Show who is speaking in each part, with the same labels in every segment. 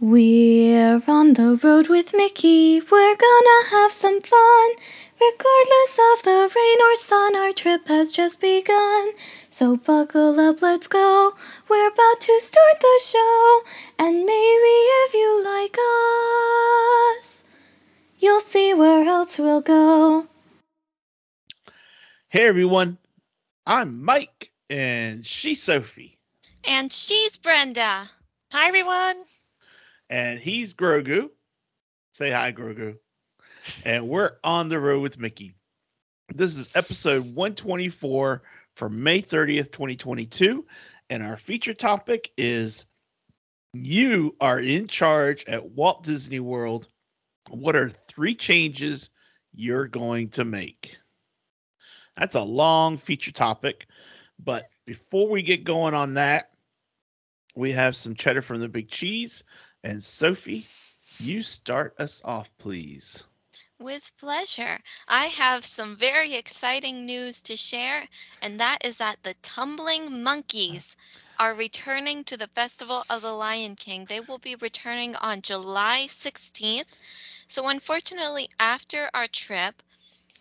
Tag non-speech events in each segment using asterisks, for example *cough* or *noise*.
Speaker 1: We're on the road with Mickey. We're gonna have some fun. Regardless of the rain or sun, our trip has just begun. So buckle up, let's go. We're about to start the show. And maybe if you like us, you'll see where else we'll go.
Speaker 2: Hey everyone, I'm Mike and she's Sophie
Speaker 3: And she's Brenda.
Speaker 4: Hi, everyone.
Speaker 2: And he's Grogu. Say hi, Grogu. And we're on the road with Mickey. This is episode 124 for May 30th, 2022. And our feature topic is You are in charge at Walt Disney World. What are three changes you're going to make? That's a long feature topic. But before we get going on that, we have some cheddar from the big cheese. And Sophie, you start us off, please.
Speaker 3: With pleasure. I have some very exciting news to share, and that is that the Tumbling Monkeys are returning to the Festival of the Lion King. They will be returning on July 16th. So, unfortunately, after our trip,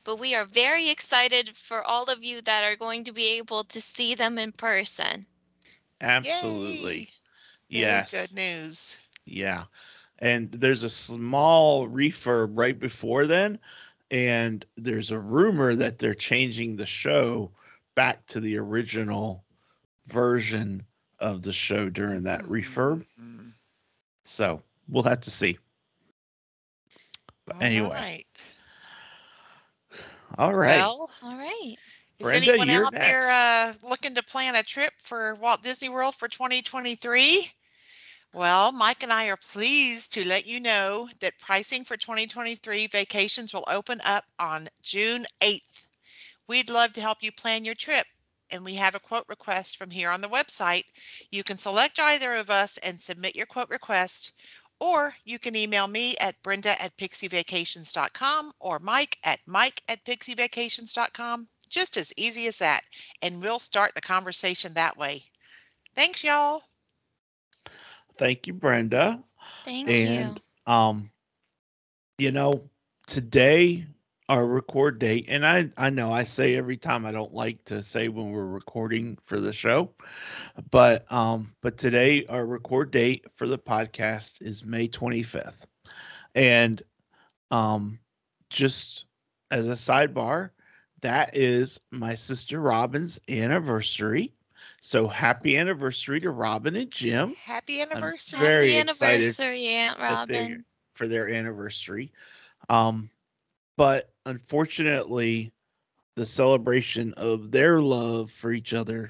Speaker 3: but we are very excited for all of you that are going to be able to see them in person.
Speaker 2: Absolutely.
Speaker 4: Yay. Very
Speaker 2: Yes.
Speaker 4: Good news.
Speaker 2: Yeah. And there's a small refurb right before then. And there's a rumor that they're changing the show back to the original version of the show during that refurb.
Speaker 4: Mhm.
Speaker 2: So we'll have to see. But
Speaker 4: All
Speaker 2: anyway,
Speaker 4: right.
Speaker 2: all right.
Speaker 4: Well,
Speaker 3: All right.
Speaker 4: is
Speaker 2: Brenda,
Speaker 4: anyone out there uh, looking to plan a trip for Walt Disney World for 2023? Well, Mike and I are pleased to let you know that pricing for 2023 vacations will open up on June 8th. We'd love to help you plan your trip, and we have a quote request from here on the website. You can select either of us and submit your quote request, or you can email me at brenda at pixievacations.com or mike at mike at pixievacations.com. Just as easy as that, and we'll start the conversation that way. Thanks, y'all.
Speaker 2: Thank you, Brenda.
Speaker 3: Thank
Speaker 2: and
Speaker 3: you.
Speaker 2: um you know today our record date and i i know i say every time i don't like to say when we're recording for the show but um but today our record date for the podcast is may 25th and um just as a sidebar that is my sister robin's anniversary so happy anniversary to robin and jim
Speaker 4: Happy anniversary.
Speaker 2: very
Speaker 3: Happy anniversary, Aunt Robin.
Speaker 2: for their anniversary. Um, but unfortunately, the celebration of their love for each other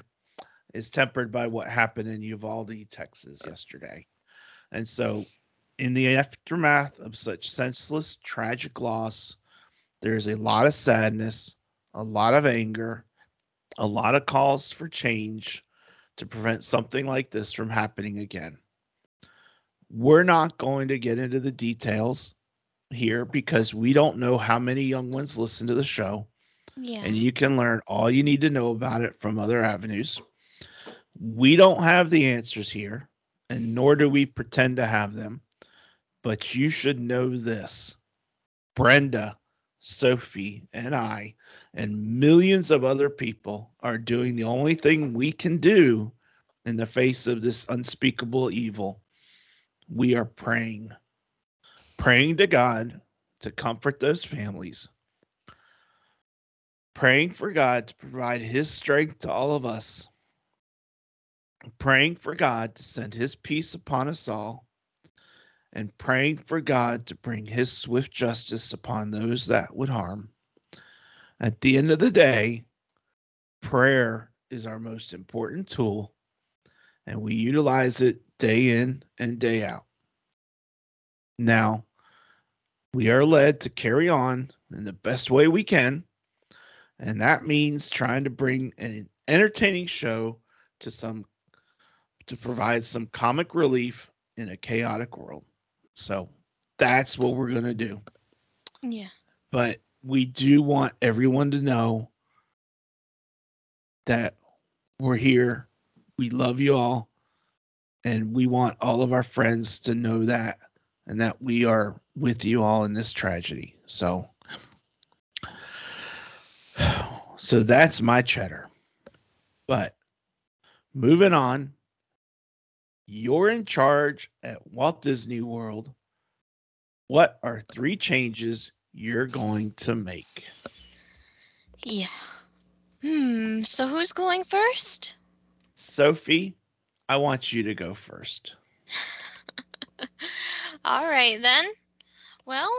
Speaker 2: is tempered by what happened in Uvalde, Texas yesterday. And so, in the aftermath of such senseless, tragic loss, there's a lot of sadness, a lot of anger, a lot of calls for change to prevent something like this from happening again. We're not going to get into the details here because we don't know how many young ones listen to the show
Speaker 3: Yeah.
Speaker 2: and you can learn all you need to know about it from other avenues. We don't have the answers here, and nor do we pretend to have them, but you should know this Brenda, Sophie, and I, and millions of other people are doing the only thing we can do in the face of this unspeakable evil. We are praying, praying to God to comfort those families praying for God to provide His strength to all of us, praying for God to send His peace upon us all, and praying for God to bring His swift justice upon those that would harm. At the end of the day, prayer is our most important tool, and we utilize it day in and day out. Now, we are led to carry on in the best way we can and that means trying to bring an entertaining show to some to provide some comic relief in a chaotic world so that's what we're going to do
Speaker 3: Yeah.
Speaker 2: but we do want everyone to know that we're here we love you all And we want all of our friends to know that and that we are with you all in this tragedy. So *sighs* so that's my cheddar. But moving on, you're in charge at Walt Disney World. What are three changes you're going to make?
Speaker 3: Yeah. Hmm. So who's going first?
Speaker 2: Sophie, I want you to go first. *laughs*
Speaker 3: All right, then. Well,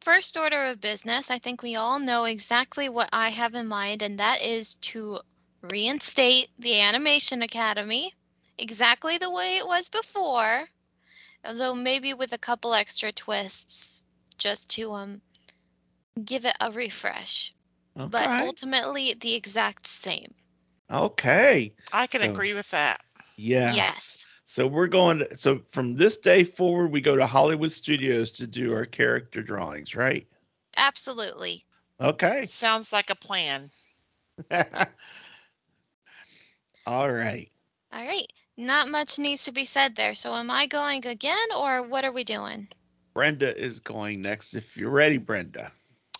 Speaker 3: first order of business, I think we all know exactly what I have in mind, and that is to reinstate the Animation Academy exactly the way it was before, although maybe with a couple extra twists just to um give it a refresh. But ultimately the exact same.
Speaker 2: Okay.
Speaker 4: I can
Speaker 2: So-
Speaker 4: agree with that.
Speaker 2: Yeah.
Speaker 3: Yes.
Speaker 2: So we're going to, so from this day forward, we go to Hollywood Studios to do our character drawings, right?
Speaker 3: Absolutely.
Speaker 2: Okay.
Speaker 4: Sounds like a plan. *laughs*
Speaker 2: All right.
Speaker 3: All right. Not much needs to be said there. So am I going again or what are we doing?
Speaker 2: Brenda is going next. If you're ready, Brenda.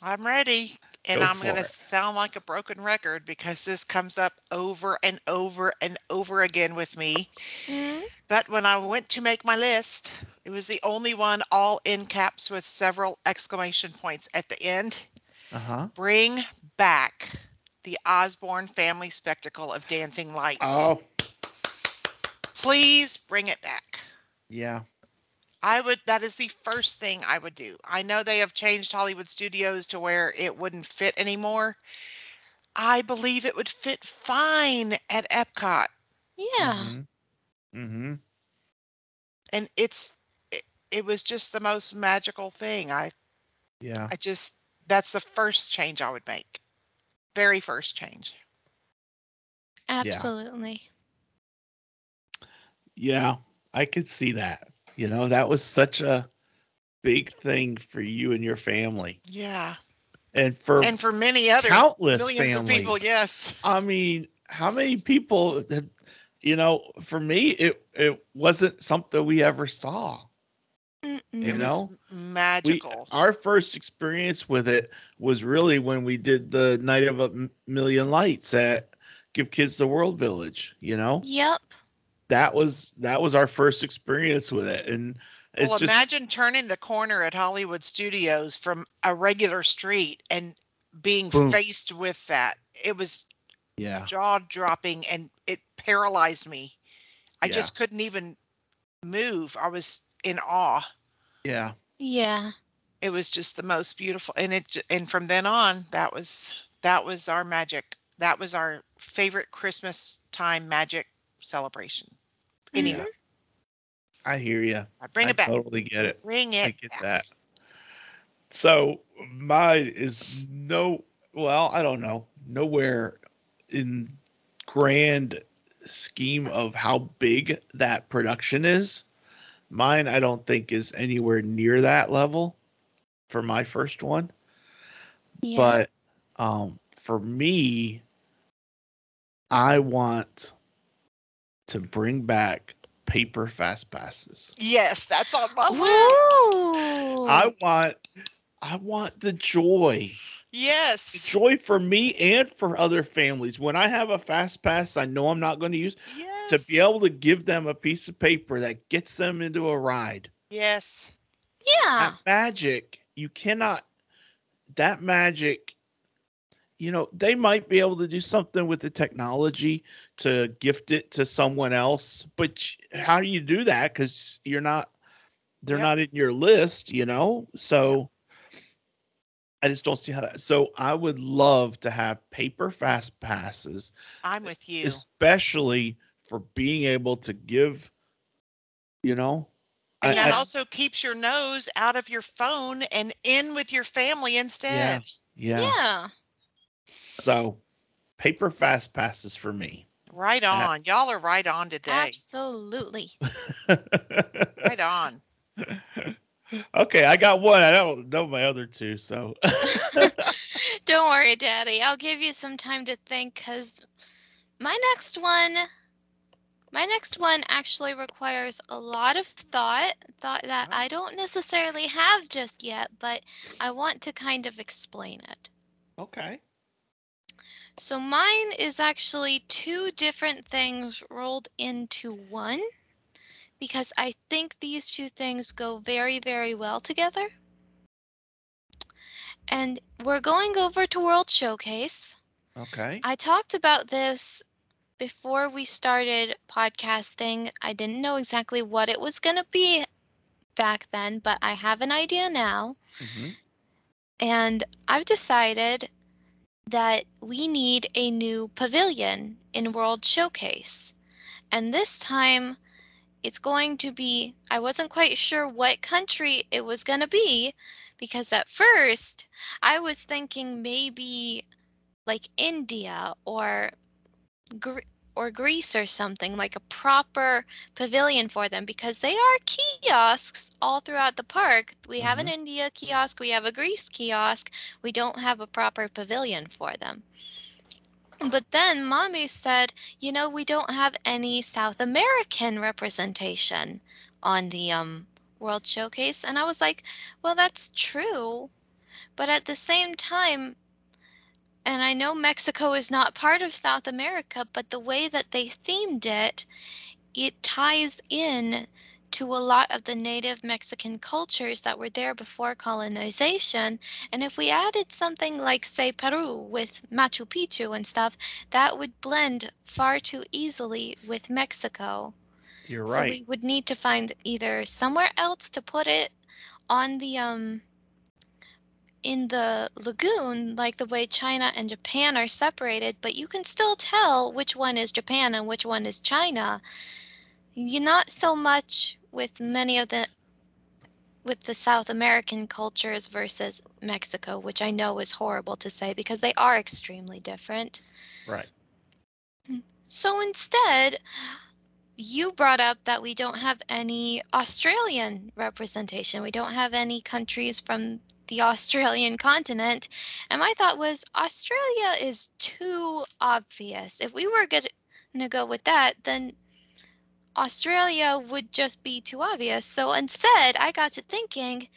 Speaker 4: I'm ready. And
Speaker 2: Go
Speaker 4: I'm going to sound like a broken record because this comes up over and over and over again with me.
Speaker 3: Hmm?
Speaker 4: But when I went to make my list, it was the only one all in caps with several exclamation points at the end.
Speaker 2: Uh huh.
Speaker 4: Bring back the Osborne family spectacle of dancing lights.
Speaker 2: Oh,
Speaker 4: Please bring it back.
Speaker 2: yeah.
Speaker 4: I would, that is the first thing I would do. I know they have changed Hollywood Studios to where it wouldn't fit anymore. I believe it would fit fine at Epcot.
Speaker 3: Yeah.
Speaker 2: Mm-hmm.
Speaker 4: And it's, it, it was just the most magical thing. I,
Speaker 2: Yeah.
Speaker 4: I just, that's the first change I would make. Very first change.
Speaker 3: Absolutely.
Speaker 2: Yeah. Yeah. I could see that. You know, that was such a big thing for you and your family.
Speaker 4: Yeah.
Speaker 2: And for,
Speaker 4: And for many other
Speaker 2: countless
Speaker 4: millions
Speaker 2: families.
Speaker 4: of people, yes.
Speaker 2: I mean, how many people had, you know, for me, it, it wasn't something we ever saw.
Speaker 3: Mm-mm.
Speaker 2: You
Speaker 4: It
Speaker 2: know,
Speaker 4: magical.
Speaker 2: our first experience with it was really when we did the night of a million lights at give kids the world village you know
Speaker 3: Yep.
Speaker 2: That was that was our first experience with it and it's
Speaker 4: well,
Speaker 2: just
Speaker 4: imagine turning the corner at Hollywood Studios from a regular street and being
Speaker 2: Boom.
Speaker 4: faced with that. It was
Speaker 2: yeah
Speaker 4: jaw dropping and it paralyzed me. I
Speaker 2: Yeah.
Speaker 4: just couldn't even move. I was in awe.
Speaker 2: yeah
Speaker 3: Yeah.
Speaker 4: It was just the most beautiful and it and from then on that was that was our magic. That was our favorite Christmas time magic celebration. Anyway,
Speaker 2: i hear you
Speaker 4: I bring
Speaker 2: I
Speaker 4: it back.
Speaker 2: totally get it
Speaker 4: Bring it.
Speaker 2: i get
Speaker 4: back.
Speaker 2: that so mine is no well i don't know nowhere in grand scheme of how big that production is mine i don't think is anywhere near that level for my first one
Speaker 3: Yeah.
Speaker 2: but um for me i want to bring back paper fast passes
Speaker 4: Yes, that's on my list.
Speaker 3: Ooh.
Speaker 2: i want i want the joy the
Speaker 4: Yes.
Speaker 2: joy for me and for other families when i have a fast pass i know i'm not going to use
Speaker 4: Yes.
Speaker 2: to be able to give them a piece of paper that gets them into a ride
Speaker 4: Yes.
Speaker 3: yeah.
Speaker 2: that magic you cannot that magic you know they might be able to do something with the technology to gift it to someone else but how do you do that because you're not they're
Speaker 4: Yep.
Speaker 2: not in your list you know so i just don't see how that so i would love to have paper fast passes
Speaker 4: I'm with you.
Speaker 2: especially for being able to give you know I-
Speaker 4: And that
Speaker 2: I-
Speaker 4: also keeps your nose out of your phone and in with your family instead.
Speaker 2: yeah
Speaker 3: Yeah.
Speaker 2: So, paper fast passes for me.
Speaker 4: Right
Speaker 2: Yeah.
Speaker 4: on. Y'all are right on today.
Speaker 3: Absolutely. *laughs*
Speaker 4: Right on.
Speaker 2: okay, I got one. I don't know my other two. So, *laughs* *laughs*
Speaker 3: Don't worry, Daddy. I'll give you some time to think because my next one, My next one actually requires a lot of thought, thought that
Speaker 4: Oh.
Speaker 3: I don't necessarily have just yet, but I want to kind of explain it.
Speaker 2: Okay.
Speaker 3: So mine is actually two different things rolled into one because I think these two things go very, very well together. And we're going over to World Showcase.
Speaker 2: Okay.
Speaker 3: I talked about this before we started podcasting. I didn't know exactly what it was going to be back then, but I have an idea now.
Speaker 2: hmm
Speaker 3: And I've decided that we need a new pavilion in World Showcase. And this time it's going to be, I wasn't quite sure what country it was going to be because at first I was thinking maybe like India or or Greece or something like a proper pavilion for them because they are kiosks all throughout the park. We have an India kiosk, we have a Greece kiosk, we don't have a proper pavilion for them. But then mommy said, you know, we don't have any South American representation on the um World Showcase and I was like, well that's true, but at the same time and I know Mexico is not part of South America, but the way that they themed it, it ties in to a lot of the native Mexican cultures that were there before colonization. And if we added something like, say, Peru with Machu Picchu and stuff, that would blend far too easily with Mexico.
Speaker 2: You're right.
Speaker 3: So we would need to find either somewhere else to put it on the um in the lagoon like the way China and Japan are separated, but you can still tell which one is Japan and which one is China. You not so much with many of the with the South American cultures versus Mexico, which I know is horrible to say because they are extremely different.
Speaker 2: Right.
Speaker 3: So instead, you brought up that we don't have any Australian representation. We don't have any countries from the Australian *laughs* continent. And my thought was Australia is too obvious. If we were going to go with that, then Australia would just be too obvious. So instead, I got to thinking,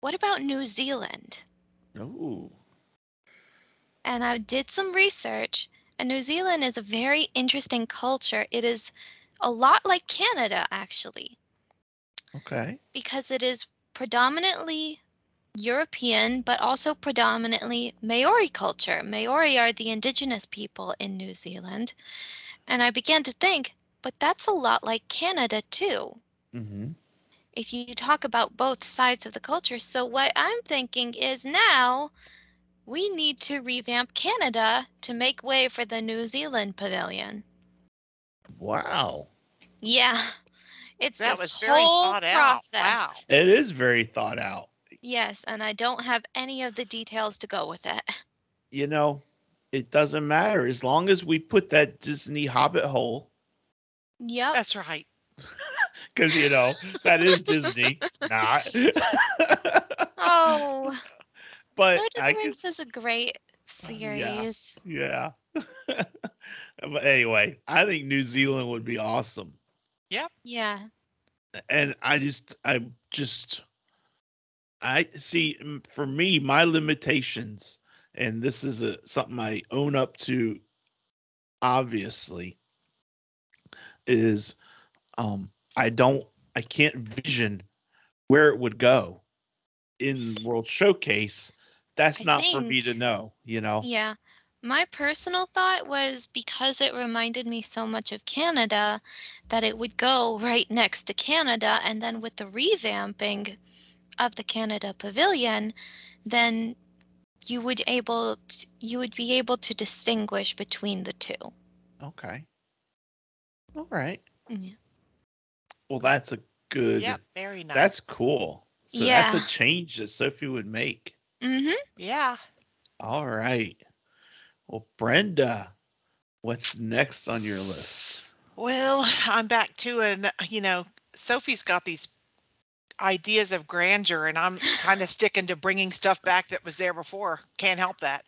Speaker 3: what about New Zealand?
Speaker 2: Oh.
Speaker 3: and I did some research, and New Zealand is a very interesting culture. It is a lot like Canada, actually,
Speaker 2: Okay.
Speaker 3: because it is predominantly European, but also predominantly Maori culture. Maori are the indigenous people in New Zealand. And I began to think, but that's a lot like Canada, too.
Speaker 2: hmm
Speaker 3: if you talk about both sides of the culture. So, what I'm thinking is now we need to revamp Canada to make way for the New Zealand pavilion.
Speaker 2: Wow.
Speaker 3: Yeah, it's
Speaker 4: That
Speaker 3: this
Speaker 4: was very
Speaker 3: whole
Speaker 4: thought out.
Speaker 3: process.
Speaker 4: Wow.
Speaker 2: It is very thought out.
Speaker 3: Yes, and I don't have any of the details to go with it. *laughs*
Speaker 2: You know, it doesn't matter as long as we put that Disney Hobbit hole,
Speaker 3: Yep.
Speaker 4: That's right. *laughs*
Speaker 2: because you know that is Disney, not.
Speaker 3: Oh, *laughs*
Speaker 2: but
Speaker 3: Lord of
Speaker 2: I
Speaker 3: the
Speaker 2: can,
Speaker 3: Rings is a great series.
Speaker 2: Yeah. yeah. but anyway, I think New Zealand would be awesome. Yep.
Speaker 3: Yeah.
Speaker 2: and I just I just I see for me my limitations and this is a something I own up to obviously is um I don't I can't vision where it would go in World Showcase that's
Speaker 3: I
Speaker 2: not for me to know you know
Speaker 3: Yeah. My personal thought was because it reminded me so much of Canada that it would go right next to Canada and then with the revamping of the Canada Pavilion then you would able t you would be able to distinguish between the two.
Speaker 2: okay all right
Speaker 3: Yeah.
Speaker 2: well that's a good
Speaker 4: Yep. Very nice.
Speaker 2: that's cool so
Speaker 3: Yeah.
Speaker 2: that's a change that Sophie would make
Speaker 3: Mhm.
Speaker 4: Yeah.
Speaker 2: All right. Well, Brenda, what's next on your list?
Speaker 4: Well, I'm back to an, you know, Sophie's got these ideas of grandeur, and I'm kind of sticking to bringing stuff back that was there before. Can't help that.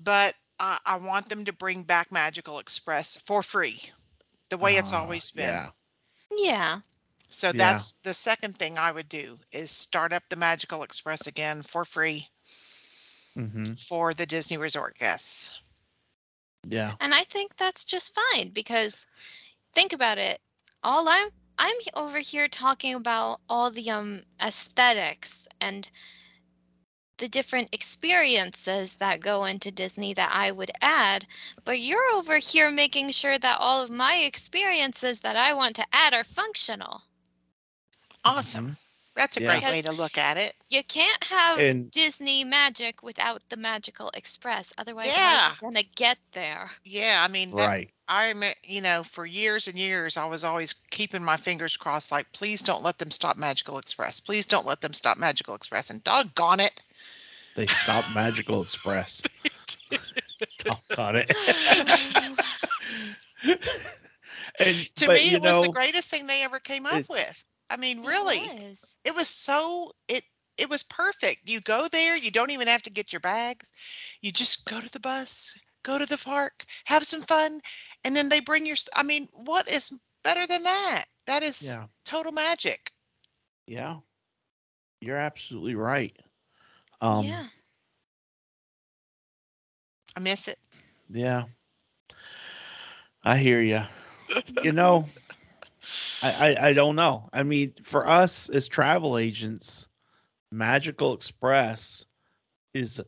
Speaker 4: But I, I want them to bring back Magical Express for free. the way it's
Speaker 2: Ah,
Speaker 4: always been.
Speaker 2: Yeah.
Speaker 3: Yeah.
Speaker 4: So
Speaker 2: Yeah.
Speaker 4: that's the second thing I would do is start up the Magical Express again for free
Speaker 2: hmm
Speaker 4: for the Disney Resort guests.
Speaker 2: Yeah.
Speaker 3: And I think that's just fine because think about it. All I'm I'm over here talking about all the um aesthetics and the different experiences that go into Disney that I would add, but you're over here making sure that all of my experiences that I want to add are functional.
Speaker 4: Awesome.
Speaker 2: Mhm.
Speaker 4: That's a
Speaker 2: Yeah.
Speaker 4: great way to look at it.
Speaker 3: You can't have
Speaker 2: And-
Speaker 3: Disney magic without the magical express. Otherwise, how are
Speaker 4: Yeah.
Speaker 3: you gonna get there?
Speaker 4: Yeah, I mean, that,
Speaker 2: Right.
Speaker 4: I remember, you know, for years and years, I was always keeping my fingers crossed, like, please don't let them stop Magical Express. Please don't let them stop Magical Express. And doggone it.
Speaker 2: They stopped Magical Express. *laughs* *laughs* Doggone it. *laughs* and
Speaker 4: To
Speaker 2: but,
Speaker 4: me,
Speaker 2: you
Speaker 4: it was the greatest thing they ever came up with. I mean,
Speaker 3: It
Speaker 4: really,
Speaker 3: was.
Speaker 4: it was so it it was perfect. You go there, you don't even have to get your bags. You just go to the bus, go to the park, have some fun, and then they bring your. I mean, what is better than that? That is
Speaker 2: Yeah.
Speaker 4: total magic.
Speaker 2: Yeah. You're absolutely right. Um
Speaker 3: yeah.
Speaker 4: I miss it.
Speaker 2: yeah. I hear you. You know, I, I I don't know. I mean, for us as travel agents, Magical Express is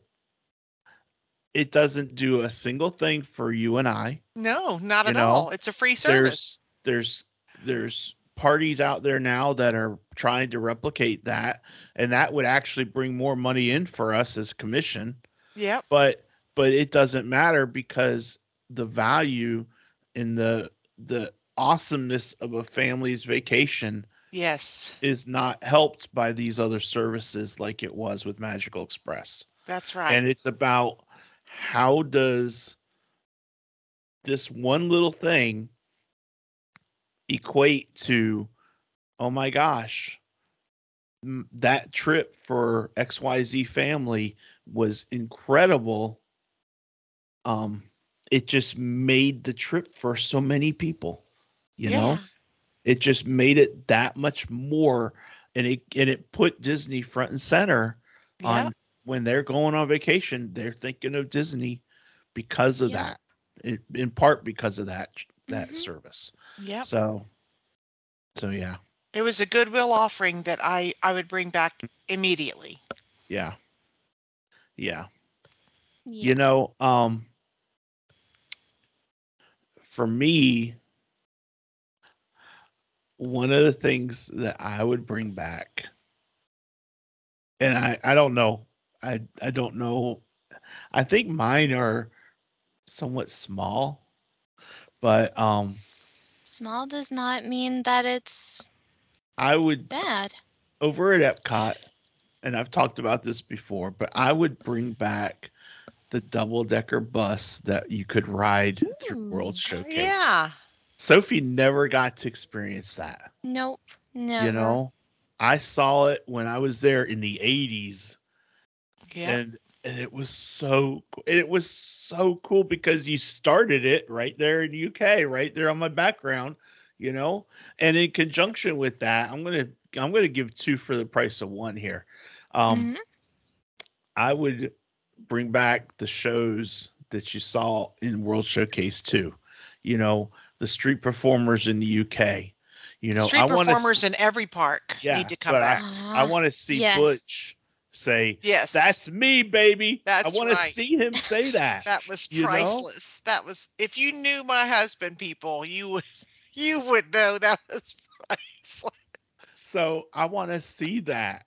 Speaker 2: it doesn't do a single thing for you and I.
Speaker 4: No, not
Speaker 2: You
Speaker 4: at
Speaker 2: know,
Speaker 4: all. It's a free service.
Speaker 2: there's there's there's parties out there now that are trying to replicate that and that would actually bring more money in for us as commission
Speaker 4: Yeah.
Speaker 2: but but it doesn't matter because the value in the the awesomeness of a family's vacation
Speaker 4: Yes,
Speaker 2: is not helped by these other services like it was with Magical Express
Speaker 4: that's right.
Speaker 2: and it's about how does this one little thing equate to oh my gosh that trip for xyz family was incredible. Um it just made the trip for so many people you know? It just made it that much more and it and it put disney front and center
Speaker 4: Yep.
Speaker 2: on when they're going on vacation, they're thinking of Disney because of
Speaker 3: Yeah.
Speaker 2: that. In, in part because of that that
Speaker 3: Mhm.
Speaker 2: service.
Speaker 4: Yeah.
Speaker 2: So so yeah.
Speaker 4: It was a goodwill offering that I I would bring back immediately.
Speaker 2: Yeah. Yeah.
Speaker 3: Yeah.
Speaker 2: You know, um for me one of the things that I would bring back and I I don't know. I I don't know. I think mine are somewhat small. But um
Speaker 3: Small does not mean that it's
Speaker 2: I would
Speaker 3: bad.
Speaker 2: over at Epcot, and I've talked about this before, but I would bring back the double decker bus that you could ride through World Showcase.
Speaker 4: Yeah.
Speaker 2: Sophie never got to experience that.
Speaker 3: Nope. Never.
Speaker 2: You know, I saw it when I was there in the 80s,
Speaker 4: Yeah.
Speaker 2: and and it was so co- it was so cool because you started it right there in UK, right there on my background, you know. And in conjunction with that, I'm gonna I'm gonna give two for the price of one here. Um,
Speaker 3: Mhm.
Speaker 2: I would bring back the shows that you saw in World Showcase too. You know, the street performers in the UK. You know,
Speaker 4: Street
Speaker 2: I
Speaker 4: performers
Speaker 2: to
Speaker 4: in every park
Speaker 2: Yeah,
Speaker 4: need to come
Speaker 2: but
Speaker 4: back.
Speaker 2: I want to see
Speaker 3: yes.
Speaker 2: Butch say,
Speaker 4: yes.
Speaker 2: "That's me, baby."
Speaker 4: That's
Speaker 2: I want to see him say *laughs* that.
Speaker 4: that was
Speaker 2: you know?
Speaker 4: priceless. That was if you knew my husband, people, you would *laughs* you would know that was priceless.
Speaker 2: So I want to see that.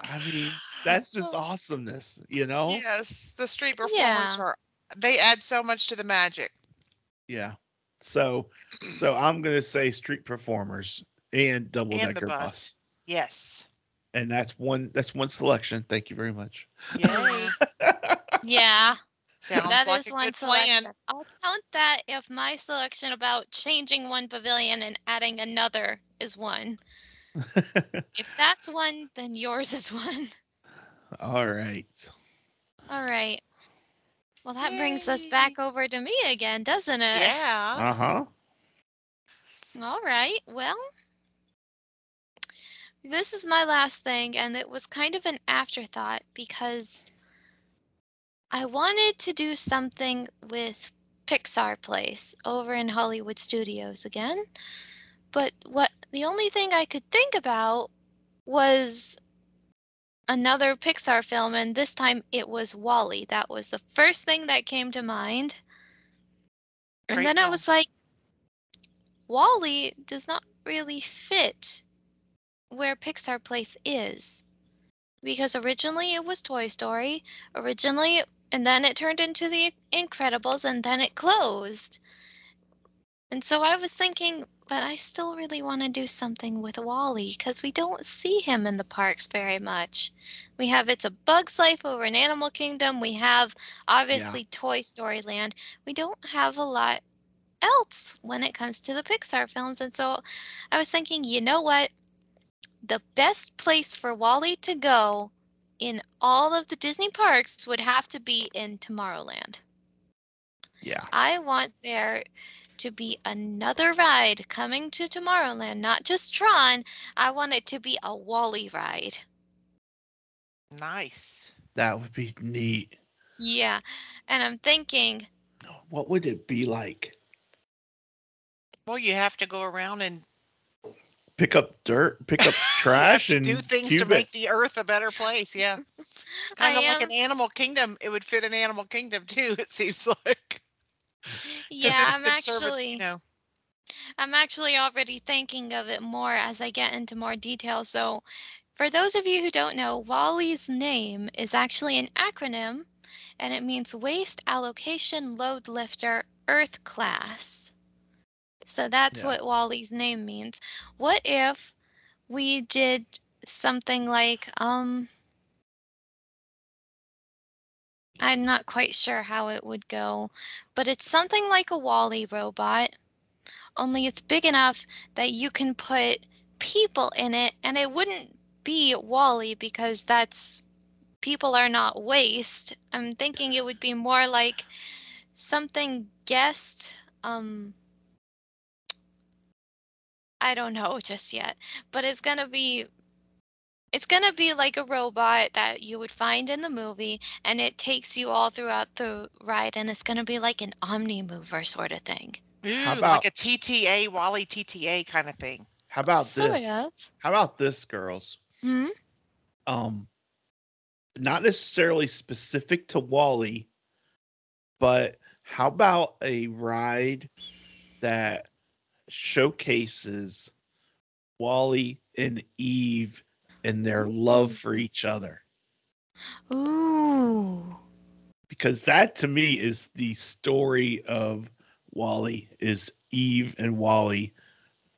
Speaker 2: I mean, that's just *sighs* awesomeness, you know?
Speaker 4: Yes, the street performers
Speaker 3: Yeah.
Speaker 4: are they add so much to the magic.
Speaker 2: Yeah. So, so *clears throat* I'm gonna say street performers and double
Speaker 4: And the
Speaker 2: decker bus.
Speaker 4: bus. Yes.
Speaker 2: And that's one. That's one selection. Thank you very much.
Speaker 4: Yay. *laughs*
Speaker 3: Yeah.
Speaker 4: Sounds
Speaker 3: that
Speaker 4: like
Speaker 3: is
Speaker 4: a
Speaker 3: one
Speaker 4: good
Speaker 3: selection.
Speaker 4: plan.
Speaker 3: I'll count that if my selection about changing one pavilion and adding another is one. *laughs* If that's one, then yours is one.
Speaker 2: All right.
Speaker 3: All right. Well, that brings us back over to me again, doesn't it?
Speaker 4: Yeah.
Speaker 2: Uh huh.
Speaker 3: All right. Well, this is my last thing, and it was kind of an afterthought because I wanted to do something with Pixar Place over in Hollywood Studios again. But what the only thing I could think about was another Pixar film, and this time it was WALL-E. That was the first thing that came to mind. And
Speaker 4: Great
Speaker 3: then I was like, WALL-E does not really fit where Pixar Place is. Because originally it was Toy Story, originally, and then it turned into The Incredibles, and then it closed. And so I was thinking, but I still really want to do something with WALL-E because we don't see him in the parks very much. We have It's a Bug's Life over in Animal Kingdom. We have obviously Toy Story Land. We don't have a lot else when it comes to the Pixar films. And so I was thinking, you know what? The best place for WALL-E to go in all of the Disney parks would have to be in Tomorrowland.
Speaker 2: Yeah.
Speaker 3: I want there to be another ride coming to Tomorrowland, not just Tron. I want it to be a WALL-E ride.
Speaker 4: Nice.
Speaker 2: That would be neat.
Speaker 3: Yeah. And I'm thinking,
Speaker 2: What would it be like?
Speaker 4: Well, you have to go around and
Speaker 2: Pick up dirt, pick up *laughs* trash, and
Speaker 4: do things to
Speaker 2: cube
Speaker 4: make the earth a better place. Yeah. It's
Speaker 3: I
Speaker 4: kind of like an animal kingdom. It would fit an animal kingdom too, *laughs* it seems like.
Speaker 3: yeah,
Speaker 4: it
Speaker 3: I'm
Speaker 4: could serve it,
Speaker 3: actually
Speaker 4: you know,
Speaker 3: I'm actually already thinking of it more as I get into more detail. So, for those of you who don't know, WALL-E's name is actually an acronym and it means Waste Allocation Load Lifter Earth Class. So, that's
Speaker 2: Yeah.
Speaker 3: what WALL-E's name means. What if we did something like, um, I'm not quite sure how it would go, but it's something like a WALL-E robot only it's big enough that you can put people in it and it wouldn't be WALL-E because that's people are not waste. I'm thinking it would be more like something guest um I don't know just yet, but it's going to be it's going to be like a robot that you would find in the movie and it takes you all throughout the ride and it's going to be like an omni mover sort of thing.
Speaker 4: ooh,
Speaker 2: about-
Speaker 4: like a TTA, WALL-E TTA kind of thing.
Speaker 2: How about
Speaker 3: sort
Speaker 2: this?
Speaker 3: of.
Speaker 2: How about this, girls?
Speaker 3: Hmm?
Speaker 2: Um, not necessarily specific to WALL-E, but how about a ride that showcases WALL-E and Eve and their mm-hmm. love for each other?
Speaker 3: Ooh.
Speaker 2: Because that to me is the story of WALL-E is Eve and WALL-E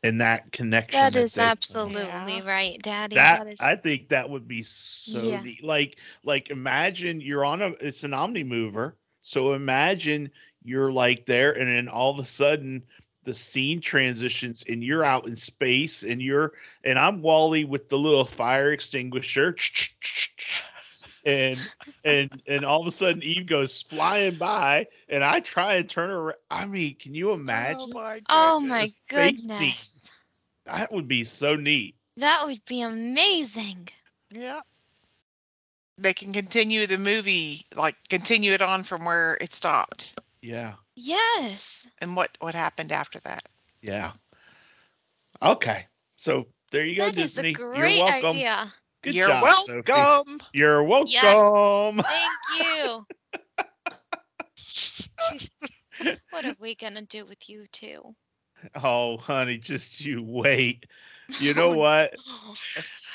Speaker 2: and that connection.
Speaker 3: That is absolutely
Speaker 4: Yeah.
Speaker 3: right, Daddy.
Speaker 2: that,
Speaker 3: that is
Speaker 2: I think that would be so
Speaker 3: Yeah.
Speaker 2: neat. Like like imagine you're on a it's an omni mover. So imagine you're like there and then all of a sudden the scene transitions and you're out in space and you're and I'm WALL-E with the little fire extinguisher *laughs* and and and all of a sudden Eve goes flying by and I try and turn around. I mean, can you oh imagine?
Speaker 4: Oh my
Speaker 3: Oh my
Speaker 2: the scene.
Speaker 3: goodness.
Speaker 2: That would be so neat.
Speaker 3: That would be amazing.
Speaker 4: Yeah. They can continue the movie, like continue it on from where it stopped.
Speaker 2: Yeah.
Speaker 3: Yes.
Speaker 4: And what what happened after that?
Speaker 2: Yeah. Okay. So there you go,
Speaker 3: That is
Speaker 2: Disney.
Speaker 3: a great
Speaker 2: You're welcome.
Speaker 3: idea.
Speaker 2: Good
Speaker 4: You're
Speaker 2: job, Sophie.
Speaker 4: welcome.
Speaker 2: You're welcome.
Speaker 3: Thank you. *laughs* what are we going to do with you two?
Speaker 2: Oh, honey, just you wait. You *laughs* oh, know what?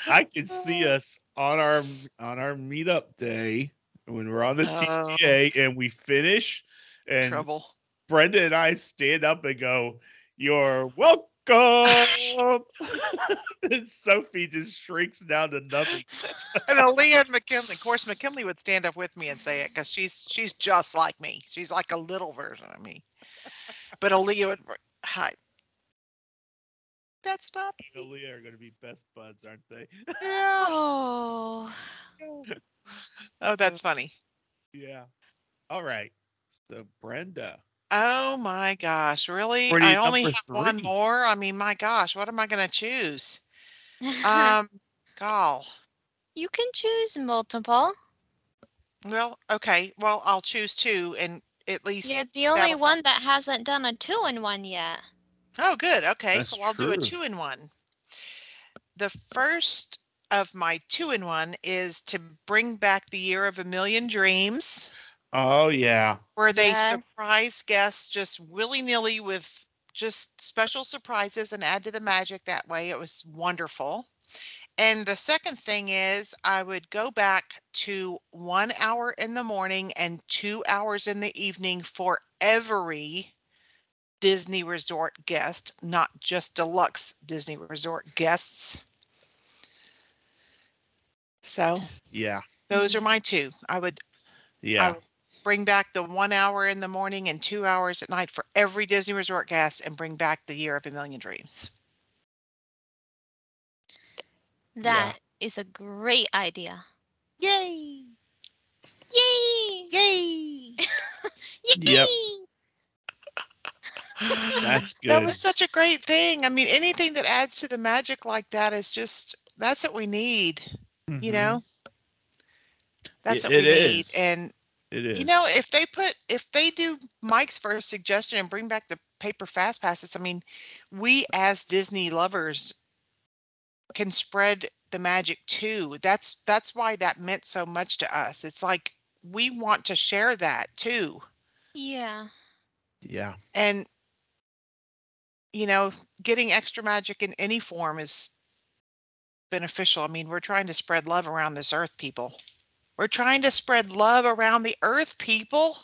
Speaker 2: I can see *sighs* us on our on our meetup day when we're on the
Speaker 4: Oh.
Speaker 2: TTA and we finish, and
Speaker 4: Trouble.
Speaker 2: Brenda and I stand up and go, "You're welcome." *laughs* and Sophie just shrinks down to nothing.
Speaker 4: and Aaliyah and McKinley. Of course, McKinley would stand up with me and say it because she's she's just like me. She's like a little version of me. But Aaliyah would hi. That's not
Speaker 2: and Aaliyah are going to be best buds, aren't they?
Speaker 4: yeah.
Speaker 3: Oh.
Speaker 4: Oh, that's funny.
Speaker 2: Yeah. All right. So Brenda,
Speaker 4: Oh my gosh, really?
Speaker 2: Or do you
Speaker 4: I only
Speaker 2: number
Speaker 4: have one more. I mean, my gosh, what am I going to choose? *laughs* Um, gall.
Speaker 3: you can choose multiple.
Speaker 4: Well, okay. Well, I'll choose two and at least.
Speaker 3: You're the only
Speaker 4: that'll-
Speaker 3: one that hasn't done a two in one yet.
Speaker 4: Oh, good. Okay.
Speaker 2: That's
Speaker 4: well, I'll do a two in one. The first of my two in one is to bring back the year of a million dreams,
Speaker 2: Oh yeah.
Speaker 4: where they
Speaker 3: Yes.
Speaker 4: surprise guests just willy nilly with just special surprises and add to the magic that way. It was wonderful. And the second thing is, I would go back to one hour in the morning and two hours in the evening for every Disney resort guest, not just deluxe Disney resort guests. So
Speaker 2: Yeah.
Speaker 4: those are my two. I would
Speaker 2: Yeah.
Speaker 4: would bring back the one hour in the morning and two hours at night for every Disney resort guest and bring back the year of a million dreams.
Speaker 3: That is a great idea.
Speaker 4: Yay!
Speaker 3: Yay!
Speaker 4: Yay! *laughs*
Speaker 2: Yep.
Speaker 3: Yay! *laughs*
Speaker 2: That's
Speaker 4: That was such a great thing. I mean, anything that adds to the magic like that is just that's what we need, you
Speaker 2: Mhm.
Speaker 4: know? That's
Speaker 2: It-
Speaker 4: what we
Speaker 2: it
Speaker 4: need.
Speaker 2: is.
Speaker 4: And
Speaker 2: It is.
Speaker 4: you know, if they put if they do Mike's first suggestion and bring back the paper fast passes, I mean, we as Disney lovers can spread the magic too. That's that's why that meant so much to us. It's like we want to share that too.
Speaker 3: Yeah.
Speaker 2: yeah.
Speaker 4: And you know, getting extra magic in any form is beneficial. I mean, we're trying to spread love around this earth, people. We're trying to spread love around the earth, people.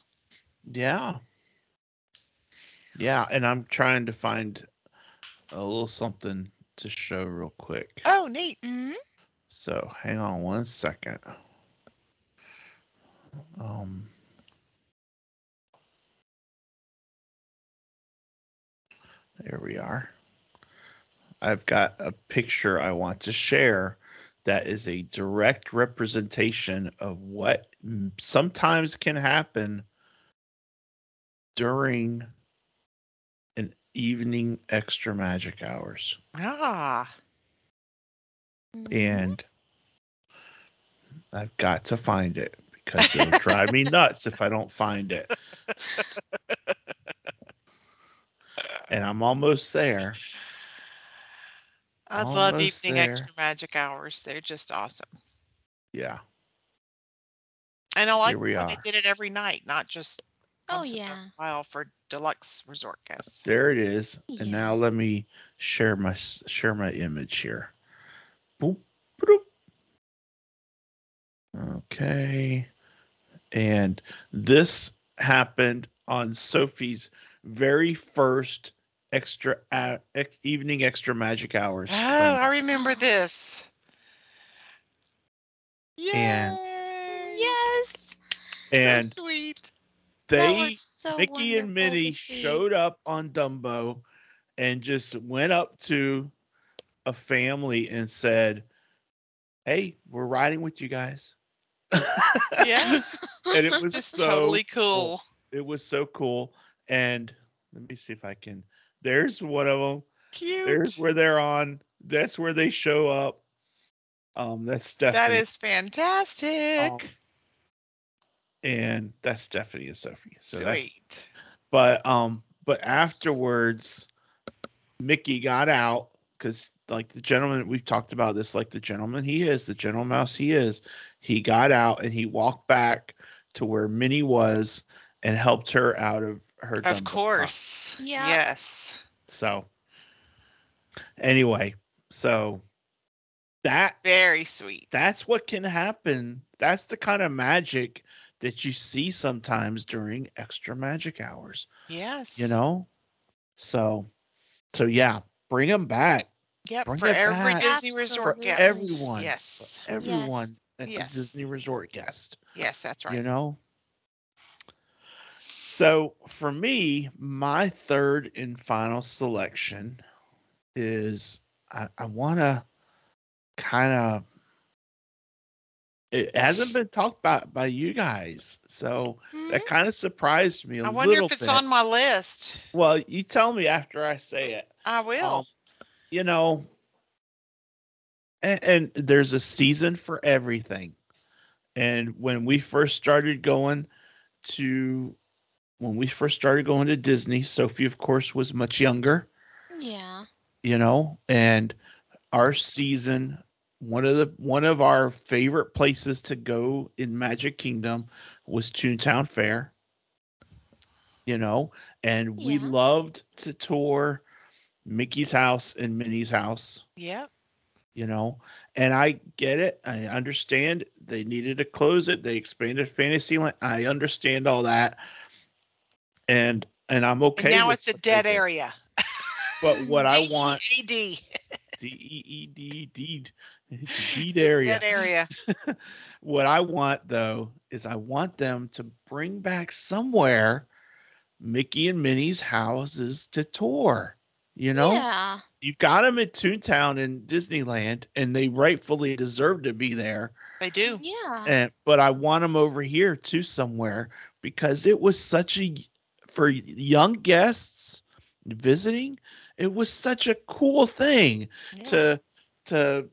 Speaker 2: Yeah. Yeah, and I'm trying to find a little something to show real quick.
Speaker 4: Oh, neat.
Speaker 3: hmm
Speaker 2: So hang on one second. Um There we are. I've got a picture I want to share that is a direct representation of what sometimes can happen during an evening extra magic hours.
Speaker 4: Ah,
Speaker 2: And I've got to find it because it'll drive me nuts if I don't find it. *laughs* And I'm almost there.
Speaker 4: I love
Speaker 2: Almost
Speaker 4: evening
Speaker 2: there.
Speaker 4: extra magic hours. They're just awesome.
Speaker 2: Yeah.
Speaker 4: And I like
Speaker 2: Here we
Speaker 4: when they
Speaker 2: are.
Speaker 4: did it every night, not just
Speaker 3: Oh,
Speaker 4: once in a
Speaker 3: yeah.
Speaker 4: while for deluxe resort guests.
Speaker 2: There it is.
Speaker 3: Yeah.
Speaker 2: And now let me share my s- share my image here. Boop, boop. Okay. And this happened on Sophie's very first extra uh, ex, evening extra magic hours.
Speaker 4: Oh,
Speaker 2: when-
Speaker 4: I remember this.
Speaker 2: And-
Speaker 4: Yay!
Speaker 3: Yes.
Speaker 2: And
Speaker 4: so sweet.
Speaker 3: that
Speaker 2: they
Speaker 3: was so
Speaker 2: Mickey and Minnie showed up on Dumbo and just went up to a family and said, Hey, we're riding with you guys. *laughs*
Speaker 4: Yeah.
Speaker 2: and it was
Speaker 4: Just
Speaker 2: so
Speaker 4: totally cool.
Speaker 2: It was so cool. And let me see if I can. There's one of them.
Speaker 4: Cute.
Speaker 2: There's where they're on. That's where they show up. Um, that's Stephanie.
Speaker 4: that is fantastic.
Speaker 2: Um, and that's Stephanie and Sophie. So that's
Speaker 4: Sweet.
Speaker 2: but um but afterwards mickey got out because like the gentleman we've talked about this like the gentleman he is the gentle mouse he is he got out and he walked back to where minnie was and helped her out of her
Speaker 4: Of
Speaker 2: Dumbo box.
Speaker 4: Uh, course.
Speaker 3: Yeah.
Speaker 4: Yes.
Speaker 2: so anyway so that
Speaker 4: Very sweet.
Speaker 2: that's what can happen that's the kind of magic that you see sometimes during extra magic hours
Speaker 4: Yes.
Speaker 2: you know so so yeah bring them back
Speaker 4: Yep.
Speaker 2: bring
Speaker 4: For every
Speaker 2: back.
Speaker 4: Disney resort
Speaker 3: Absolutely.
Speaker 4: guest.
Speaker 2: everyone
Speaker 4: Yes.
Speaker 2: for everyone
Speaker 3: Yes.
Speaker 2: that's
Speaker 4: Yes.
Speaker 2: a disney resort guest
Speaker 4: Yes, that's right.
Speaker 2: you know so for me my third and final selection is i, I want to kind of it hasn't been talked about by you guys. So
Speaker 3: Mhm.
Speaker 2: that kind of surprised me a
Speaker 4: I wonder
Speaker 2: little
Speaker 4: if it's
Speaker 2: bit.
Speaker 4: on my list.
Speaker 2: well, you tell me after I say it.
Speaker 4: I will.
Speaker 2: Um, you know, and, and there's a season for everything. And when we first started going to, when we first started going to Disney, Sophie, of course, was much younger,
Speaker 3: Yeah.
Speaker 2: you know, and our season, one of the one of our favorite places to go in Magic Kingdom was Toontown Fair. You know, and we loved to tour Mickey's house and Minnie's house
Speaker 4: Yep.
Speaker 2: you know and i get it i understand they needed to close it they expanded fantasyland i understand all that and and i'm
Speaker 4: And
Speaker 2: okay
Speaker 4: now
Speaker 2: with
Speaker 4: it's a dead
Speaker 2: did.
Speaker 4: area. *laughs*
Speaker 2: but what i want
Speaker 4: DEAD. *laughs*
Speaker 2: d-e-e-d deed it's a area
Speaker 4: Dead area. *laughs*
Speaker 2: what i want though is i want them to bring back somewhere mickey and minnie's houses to tour you know
Speaker 3: Yeah.
Speaker 2: you've got them at toontown and disneyland and they rightfully deserve to be there
Speaker 4: They do.
Speaker 3: Yeah.
Speaker 2: and but I want them over here too somewhere because it was such a for young guests visiting. It was such a cool thing
Speaker 4: Yeah.
Speaker 2: to to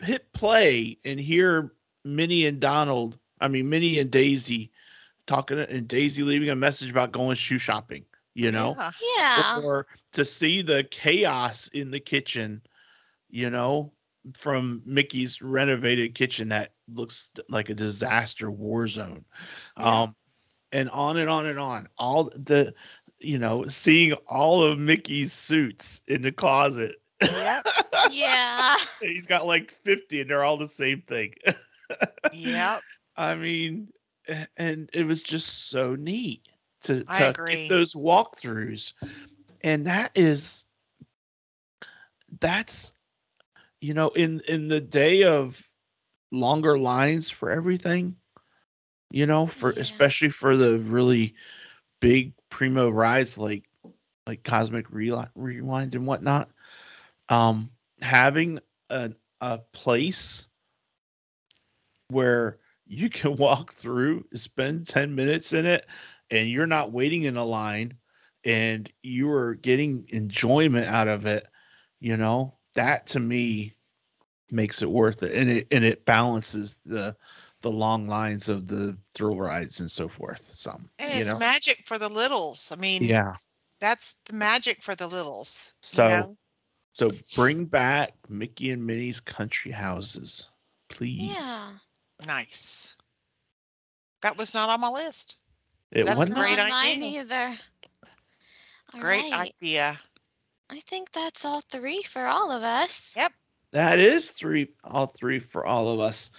Speaker 2: hit play and hear Minnie and Donald. I mean Minnie and Daisy talking and Daisy leaving a message about going shoe shopping. You know,
Speaker 4: Yeah.
Speaker 3: Yeah.
Speaker 2: or to see the chaos in the kitchen, you know, from Mickey's renovated kitchen that looks like a disaster war zone.
Speaker 4: Yeah.
Speaker 2: Um and on and on and on. All the you know, seeing all of Mickey's suits in the closet.
Speaker 4: Yep. *laughs*
Speaker 3: Yeah.
Speaker 2: He's got like 50 and they're all the same thing.
Speaker 4: Yep. *laughs*
Speaker 2: I mean, and it was just so neat to, to get those walkthroughs. And that is that's you know, in in the day of longer lines for everything, you know, for
Speaker 3: Yeah.
Speaker 2: especially for the really big primo rides like like Cosmic Rewind and whatnot. Um having a a place where you can *laughs* walk through, spend 10 minutes in it, and you're not waiting in a line and you are getting enjoyment out of it, you know, that to me makes it worth it. And it and it balances the the long lines of the thrill rides and so forth. Some
Speaker 4: And
Speaker 2: you
Speaker 4: it's
Speaker 2: know.
Speaker 4: magic for the littles. I mean,
Speaker 2: yeah.
Speaker 4: that's the magic for the littles. you
Speaker 2: So
Speaker 4: know?
Speaker 2: so bring back Mickey and Minnie's country houses, please.
Speaker 3: Yeah.
Speaker 4: nice. That was not on my list.
Speaker 2: It
Speaker 4: That's
Speaker 2: wasn't
Speaker 4: a great
Speaker 3: Not mine
Speaker 4: idea.
Speaker 3: either. All
Speaker 4: Great
Speaker 3: right.
Speaker 4: idea.
Speaker 3: I think that's all three for all of us.
Speaker 4: Yep.
Speaker 2: That is three, all three for all of us.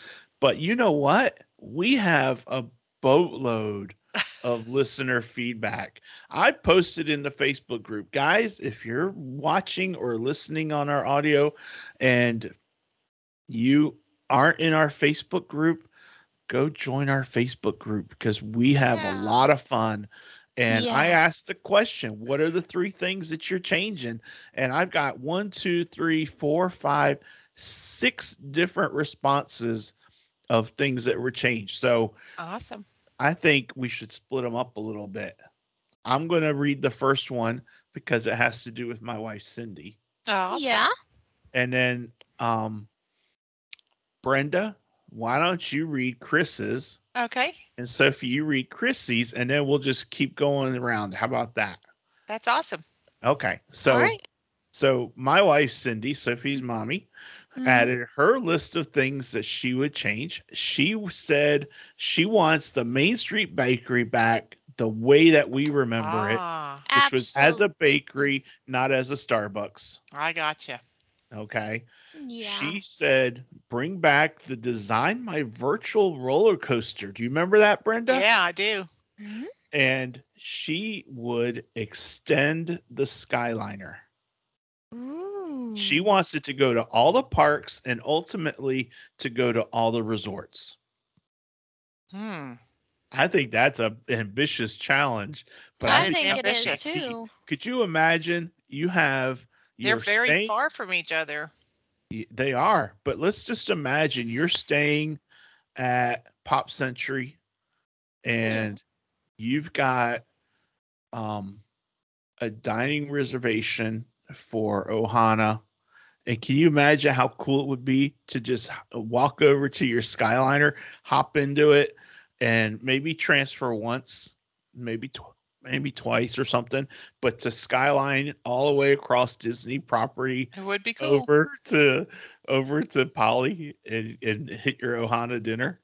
Speaker 2: But you know what? We have a boatload of *laughs* listener feedback. I posted in the Facebook group. Guys, if you're watching or listening on our audio and you aren't in our Facebook group, go join our Facebook group because we have
Speaker 3: Yeah.
Speaker 2: a lot of fun. And I asked the question, what are the three things that you're changing? And I've got one, two, three, four, five, six different responses of things that were changed. So
Speaker 4: Awesome.
Speaker 2: I think we should split them up a little bit. I'm going to read the first one because it has to do with my wife, Cindy.
Speaker 4: Awesome.
Speaker 3: Yeah.
Speaker 2: And then, um, Brenda, why don't you read Chris's?
Speaker 4: Okay.
Speaker 2: And Sophie, you read Chrissy's, and then we'll just keep going around. How about that?
Speaker 4: That's awesome.
Speaker 2: Okay. So,
Speaker 3: all right.
Speaker 2: so my wife, Cindy, Sophie's mommy,
Speaker 3: Mhm.
Speaker 2: added her list of things that she would change. She said she wants the Main Street Bakery back the way that we remember it,
Speaker 4: ah,
Speaker 2: which was as a bakery, not as a Starbucks.
Speaker 4: I gotcha.
Speaker 2: Okay.
Speaker 3: Yeah.
Speaker 2: She said, bring back the design my virtual roller coaster. Do you remember that, Brenda?
Speaker 4: Yeah, I do.
Speaker 3: Mhm.
Speaker 2: And she would extend the Skyliner.
Speaker 3: Ooh.
Speaker 2: She wants it to go to all the parks and ultimately to go to all the resorts.
Speaker 4: Hmm.
Speaker 2: I think that's a ambitious challenge. But
Speaker 3: I
Speaker 4: is
Speaker 3: think it is
Speaker 4: ambitious.
Speaker 3: too. *laughs*
Speaker 2: Could you imagine you have
Speaker 4: They're very
Speaker 2: staying-
Speaker 4: far from each other.
Speaker 2: They are, but let's just imagine you're staying at Pop Century and you've got um a dining reservation for Ohana. And can you imagine how cool it would be to just uh, walk over to your Skyliner, hop into it, and maybe transfer once, maybe tw- maybe twice or something, but to Skyline all the way across Disney property
Speaker 4: It would be cool.
Speaker 2: over to over to Polly and, and hit your Ohana dinner.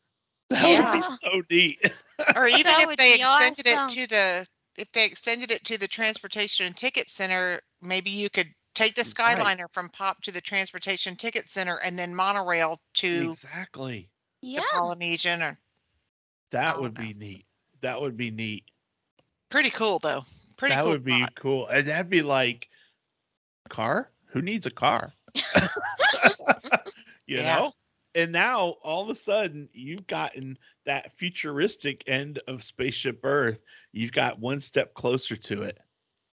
Speaker 2: That would
Speaker 3: Yeah.
Speaker 2: be so neat.
Speaker 4: Or *laughs* even if they extended
Speaker 3: awesome.
Speaker 4: it to the, if they extended it to the Transportation and Ticket Center, maybe you could take the
Speaker 2: Right.
Speaker 4: Skyliner from Pop to the Transportation Ticket Center and then monorail to
Speaker 2: exactly.
Speaker 3: Yeah.
Speaker 4: the Polynesian or,
Speaker 2: That
Speaker 4: Oh,
Speaker 2: would
Speaker 4: no.
Speaker 2: be neat. That would be neat.
Speaker 4: pretty cool though. Pretty
Speaker 2: that
Speaker 4: cool.
Speaker 2: would be cool. And that'd be like car? Who needs a car? *laughs* *laughs* you
Speaker 4: Yeah.
Speaker 2: know? And now all of a sudden you've gotten that futuristic end of Spaceship Earth. You've got one step closer to it.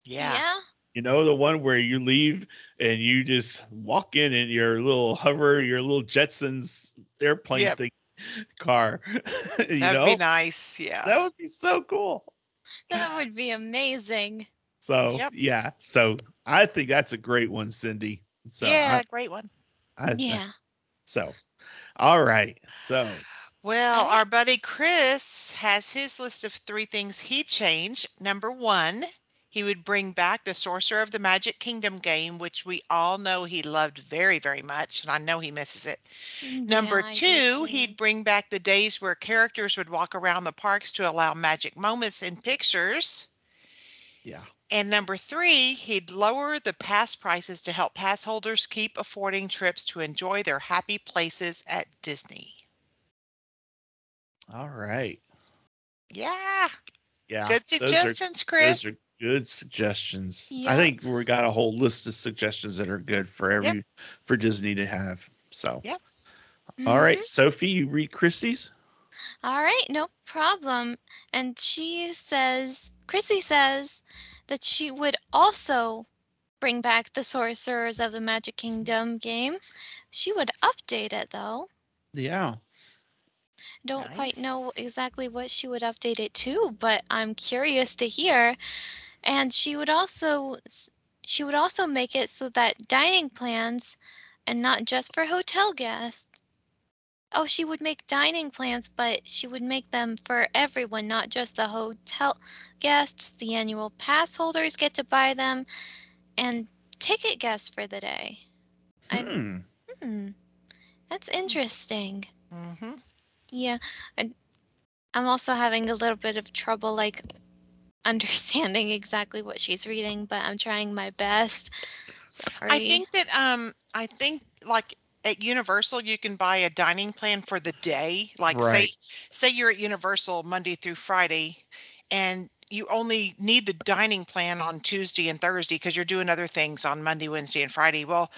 Speaker 4: Yeah.
Speaker 2: You know, the one where you leave and you just walk in in your little hover, your little Jetsons airplane
Speaker 4: Yep.
Speaker 2: thing car. *laughs* you
Speaker 4: That'd
Speaker 2: know?
Speaker 4: be nice. Yeah.
Speaker 2: That would be so cool.
Speaker 3: That would be amazing.
Speaker 2: So
Speaker 4: Yep.
Speaker 2: yeah, so I think that's a great one, Cindy. So
Speaker 4: yeah, great one.
Speaker 2: I, I,
Speaker 3: Yeah.
Speaker 2: So, all right. So
Speaker 4: Well, our buddy Chris has his list of three things he changed. Number one, he would bring back the Sorcerer of the Magic Kingdom game, which we all know he loved very, very much, and I know he misses it. Mm, Number
Speaker 3: Yeah, I do
Speaker 4: two, he'd bring back the days where characters would walk around the parks to allow magic moments in pictures.
Speaker 2: yeah,
Speaker 4: And number three, he'd lower the pass prices to help pass holders keep affording trips to enjoy their happy places at Disney.
Speaker 2: all right.
Speaker 4: Yeah,
Speaker 2: Yeah.
Speaker 4: good
Speaker 2: those are-
Speaker 4: suggestions, Chris.
Speaker 2: Those are good suggestions. I think we got a whole list of suggestions that are good for every for Disney to have. So,
Speaker 4: Yep.
Speaker 2: all right,
Speaker 3: Mhm.
Speaker 2: Sophie, you read Chrissy's.
Speaker 3: All right, no problem. And she says, Chrissy says that she would also bring back the Sorcerers of the Magic Kingdom game. She would update it though.
Speaker 2: Yeah.
Speaker 3: Don't quite know exactly what she would update it to, but I'm curious to hear. And she would also she would also make it so that dining plans and not just for hotel guests. Oh, she would make dining plans, but she would make them for everyone, not just the hotel guests. The annual pass holders get to buy them and ticket guests for the day. I-
Speaker 2: Hmm.
Speaker 3: Hmm. That's interesting.
Speaker 4: hmm
Speaker 3: Yeah, I, I'm also having a little bit of trouble like *laughs* understanding exactly what she's reading, but I'm trying my best. Sorry.
Speaker 4: I think that um I think like at Universal you can buy a dining plan for the day. Like
Speaker 2: Right.
Speaker 4: say say you're at Universal Monday through Friday and you only need the dining plan on Tuesday and Thursday because you're doing other things on Monday, Wednesday, and Friday. Well,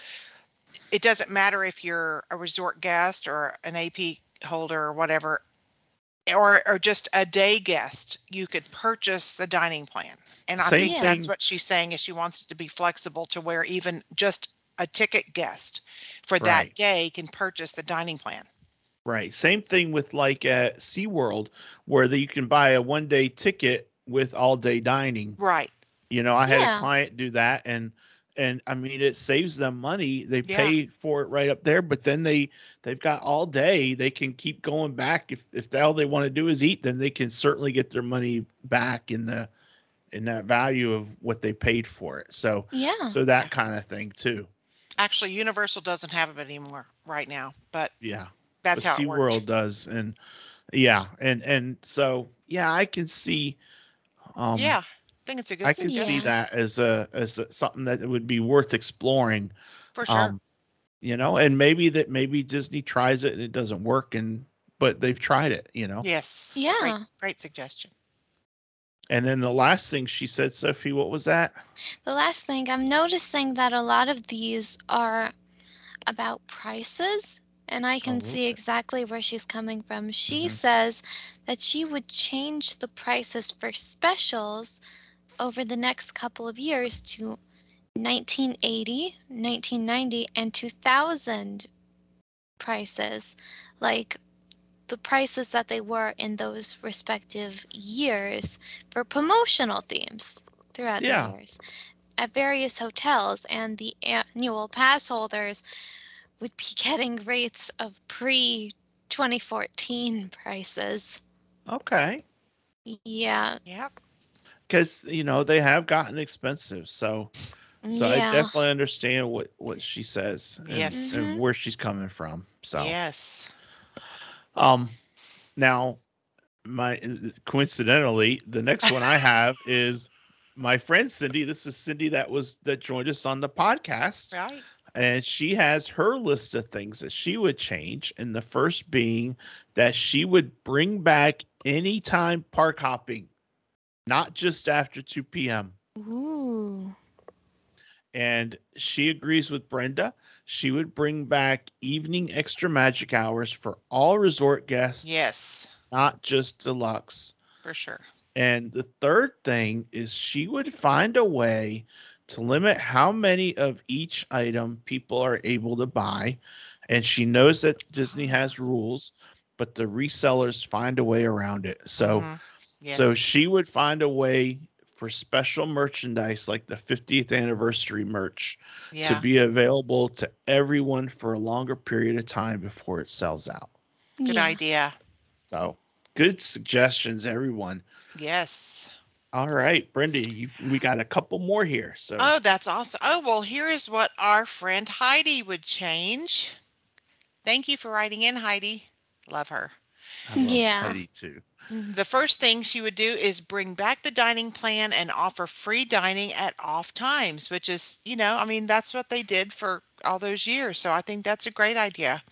Speaker 4: it doesn't matter if you're a resort guest or an AP holder or whatever, or or just a day guest. You could purchase the dining plan, and I
Speaker 2: Same
Speaker 4: think that's what she's saying is she wants it to be flexible to where even just a ticket guest for that day can purchase the dining plan.
Speaker 2: Right. Same thing with like at SeaWorld, where the, you can buy a one day ticket with all day dining.
Speaker 4: Right.
Speaker 2: You know, I had
Speaker 3: Yeah.
Speaker 2: a client do that and and I mean it saves them money. They
Speaker 4: Yeah.
Speaker 2: pay for it right up there, but then they they've got all day. They can keep going back. If if all they want to do is eat, then they can certainly get their money back in the in that value of what they paid for it. So
Speaker 3: yeah.
Speaker 2: so that kind of thing too.
Speaker 4: Actually, Universal doesn't have it anymore right now, but
Speaker 2: Yeah.
Speaker 4: that's
Speaker 2: but
Speaker 4: how it works.
Speaker 2: SeaWorld does. And yeah, and and so yeah, I can see um
Speaker 4: yeah, I think it's a good
Speaker 2: I can see that as a as a, something that would be worth exploring.
Speaker 4: for sure.
Speaker 2: Um, you know, and maybe that maybe Disney tries it and it doesn't work, and but they've tried it. You know.
Speaker 4: yes. Great,
Speaker 3: Yeah.
Speaker 4: great suggestion.
Speaker 2: And then the last thing she said, Sophie, what was that?
Speaker 3: The last thing, I'm noticing that a lot of these are about prices, and I can
Speaker 2: Oh,
Speaker 3: see exactly where she's coming from. She
Speaker 2: Mhm.
Speaker 3: says that she would change the prices for specials over the next couple of years to 1980, 1990, and 2000 prices. Like the prices that they were in those respective years for promotional themes throughout
Speaker 2: Yeah.
Speaker 3: the years at various hotels and the annual pass holders would be *laughs* getting rates of pre 2014 prices.
Speaker 2: Okay.
Speaker 3: Yeah.
Speaker 4: Yep.
Speaker 2: Because you know they have gotten expensive, so so I definitely understand what what she says and,
Speaker 4: Yes.
Speaker 2: and
Speaker 3: Mhm.
Speaker 2: where she's coming from. So
Speaker 4: Yes.
Speaker 2: Um now my coincidentally the next one I have *laughs* is my friend Cindy. This is Cindy that was that joined us on the podcast.
Speaker 4: Right.
Speaker 2: and she has her list of things that she would change and the first being that she would bring back anytime park hopping not just after 2 p.m
Speaker 3: Ooh.
Speaker 2: and she agrees with brenda she would bring back evening extra magic hours for all resort guests
Speaker 4: Yes.
Speaker 2: not just deluxe
Speaker 4: For sure.
Speaker 2: And the third thing is she would find a way to limit how many of each item people are able to buy. And she knows that Disney has rules, but the resellers find a way around it. So
Speaker 4: Mhm. Yeah.
Speaker 2: so she would find a way for special merchandise like the 50th anniversary merch
Speaker 4: yeah.
Speaker 2: to be available to everyone for a longer period of time before it sells out.
Speaker 4: Good
Speaker 3: yeah.
Speaker 4: idea.
Speaker 2: So good suggestions, everyone.
Speaker 4: Yes.
Speaker 2: All right, Brenda, you, we got a couple more here. So
Speaker 4: Oh, that's awesome. Oh, well, here is what our friend Heidi would change. Thank you for writing in, Heidi. Love her.
Speaker 2: I love
Speaker 3: Yeah.
Speaker 2: Heidi too.
Speaker 4: The first thing she would do is bring back the dining plan and offer free dining at off times, which is, you know, I mean, that's what they did for all those years. So I think that's a great idea.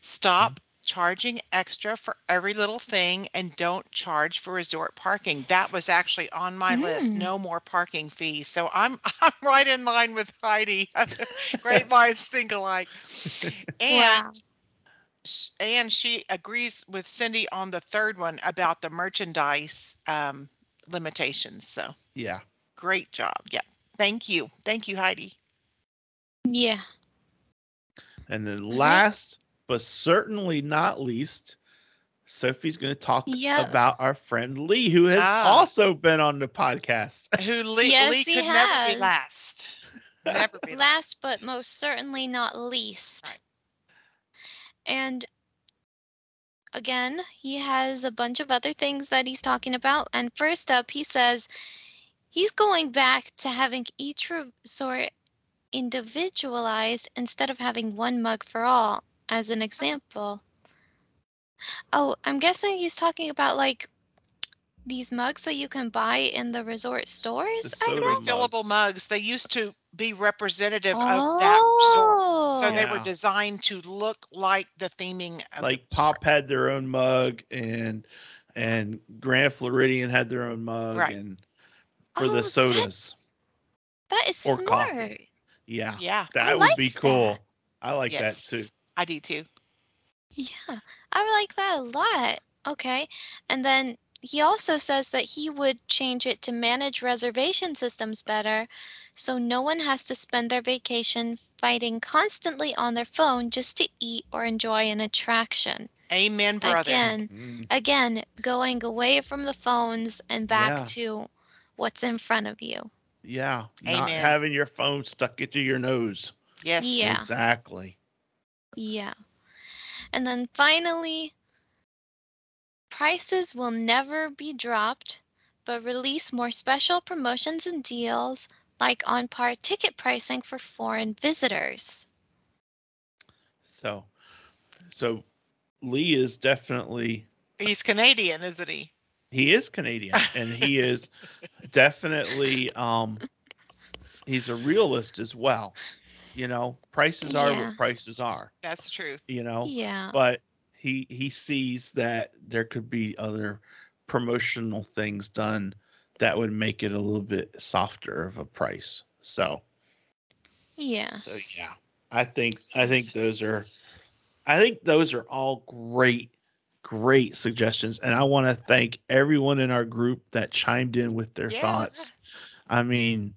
Speaker 4: Stop charging extra for every little thing and don't charge for resort parking. That was actually on my list.
Speaker 3: Mm.
Speaker 4: No more parking fees. So I'm *laughs* I'm right in line with Heidi. *laughs* great minds think alike. And
Speaker 3: Wow.
Speaker 4: Sh- and she agrees with Cindy on the third one about the merchandise um, limitations. So
Speaker 2: Yeah.
Speaker 4: great job. Yeah. Thank you. Thank you, Heidi.
Speaker 3: Yeah.
Speaker 2: And then last but certainly not least, Sophie's going to talk
Speaker 3: Yes.
Speaker 2: about our friend Lee, who has
Speaker 4: Ah.
Speaker 2: also been on the podcast. *laughs*
Speaker 4: Who Lee,
Speaker 3: Yes,
Speaker 4: Lee
Speaker 3: he
Speaker 4: could never be
Speaker 3: has.
Speaker 4: last. Never be *laughs* last.
Speaker 3: Last but most certainly not least.
Speaker 4: Right.
Speaker 3: And again, he has a bunch of other things that he's talking about. And first up, he says he's going back to having each resort individualized instead of having one mug for all, as an example. Oh, I'm guessing he's talking about like these mugs that you can buy in the resort stores,
Speaker 2: The
Speaker 3: I
Speaker 2: soda
Speaker 3: guess.
Speaker 2: mugs.
Speaker 4: Refillable mugs. They used to be representative of that resort.
Speaker 3: Oh,
Speaker 4: So they were
Speaker 2: Yeah.
Speaker 4: designed to look like the theming of the
Speaker 2: Like
Speaker 4: resort.
Speaker 2: Pop had their own mug and and Grand Floridian had their own mug
Speaker 4: Right.
Speaker 2: and for the
Speaker 3: Oh,
Speaker 2: sodas.
Speaker 3: that's- That is
Speaker 2: Or
Speaker 3: smart.
Speaker 2: coffee. Yeah.
Speaker 4: Yeah,
Speaker 2: That would
Speaker 3: like
Speaker 2: be cool.
Speaker 3: that.
Speaker 2: I like
Speaker 4: Yes.
Speaker 2: that too.
Speaker 4: I do too.
Speaker 3: Yeah, I like that a lot. Okay. And then he also says that he would change it to manage reservation systems better so no one has to spend their vacation fighting constantly on their phone just to eat or enjoy an attraction.
Speaker 4: Amen, brother.
Speaker 3: Again,
Speaker 2: Mm,
Speaker 3: again, going away from the phones and back
Speaker 2: Yeah.
Speaker 3: to what's in front of you.
Speaker 2: yeah.
Speaker 4: Amen.
Speaker 2: Not having your phone stuck into your nose.
Speaker 4: Yes.
Speaker 3: Yeah.
Speaker 2: Exactly.
Speaker 3: Yeah. And then finally, prices will never be dropped, but release more special promotions and deals like on par ticket pricing for foreign visitors.
Speaker 2: So so Lee is definitely
Speaker 4: He's Canadian, isn't he?
Speaker 2: he is Canadian and he *laughs* is definitely um he's a realist as well. You know, prices are what prices are,
Speaker 4: That's true.
Speaker 2: you know.
Speaker 3: Yeah.
Speaker 2: But he he sees that there could be other promotional things done that would make it a little bit softer of a price. So
Speaker 3: Yeah.
Speaker 2: so yeah. I think I think those are I think those are all great, great suggestions. And I want to thank everyone in our group that chimed in with their
Speaker 4: Yeah.
Speaker 2: thoughts. I mean,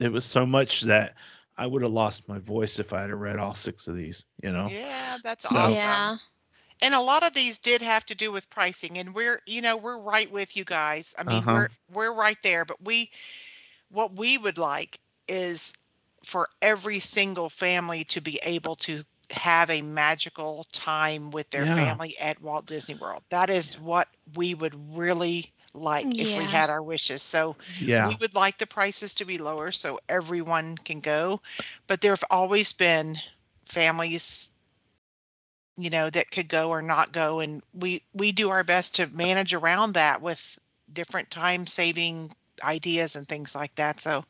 Speaker 2: it was so much that I would have lost my voice if I had read all six of these, you know?
Speaker 4: Yeah, that's
Speaker 2: So-
Speaker 4: awesome.
Speaker 3: Yeah.
Speaker 4: And a lot of these did have to do with pricing and we're you know we're right with you guys i mean
Speaker 2: Uh-huh.
Speaker 4: we're we're right there but we what we would like is for every single family to be able to have a magical time with their
Speaker 2: Yeah.
Speaker 4: family at Walt Disney World. That is what we would really like if we had our wishes. So
Speaker 2: Yeah.
Speaker 4: we would like the prices to be lower so everyone can go. But there have always been families, you know, that could go or not go. And we, we do our best to manage around that with different time saving ideas and things like that. So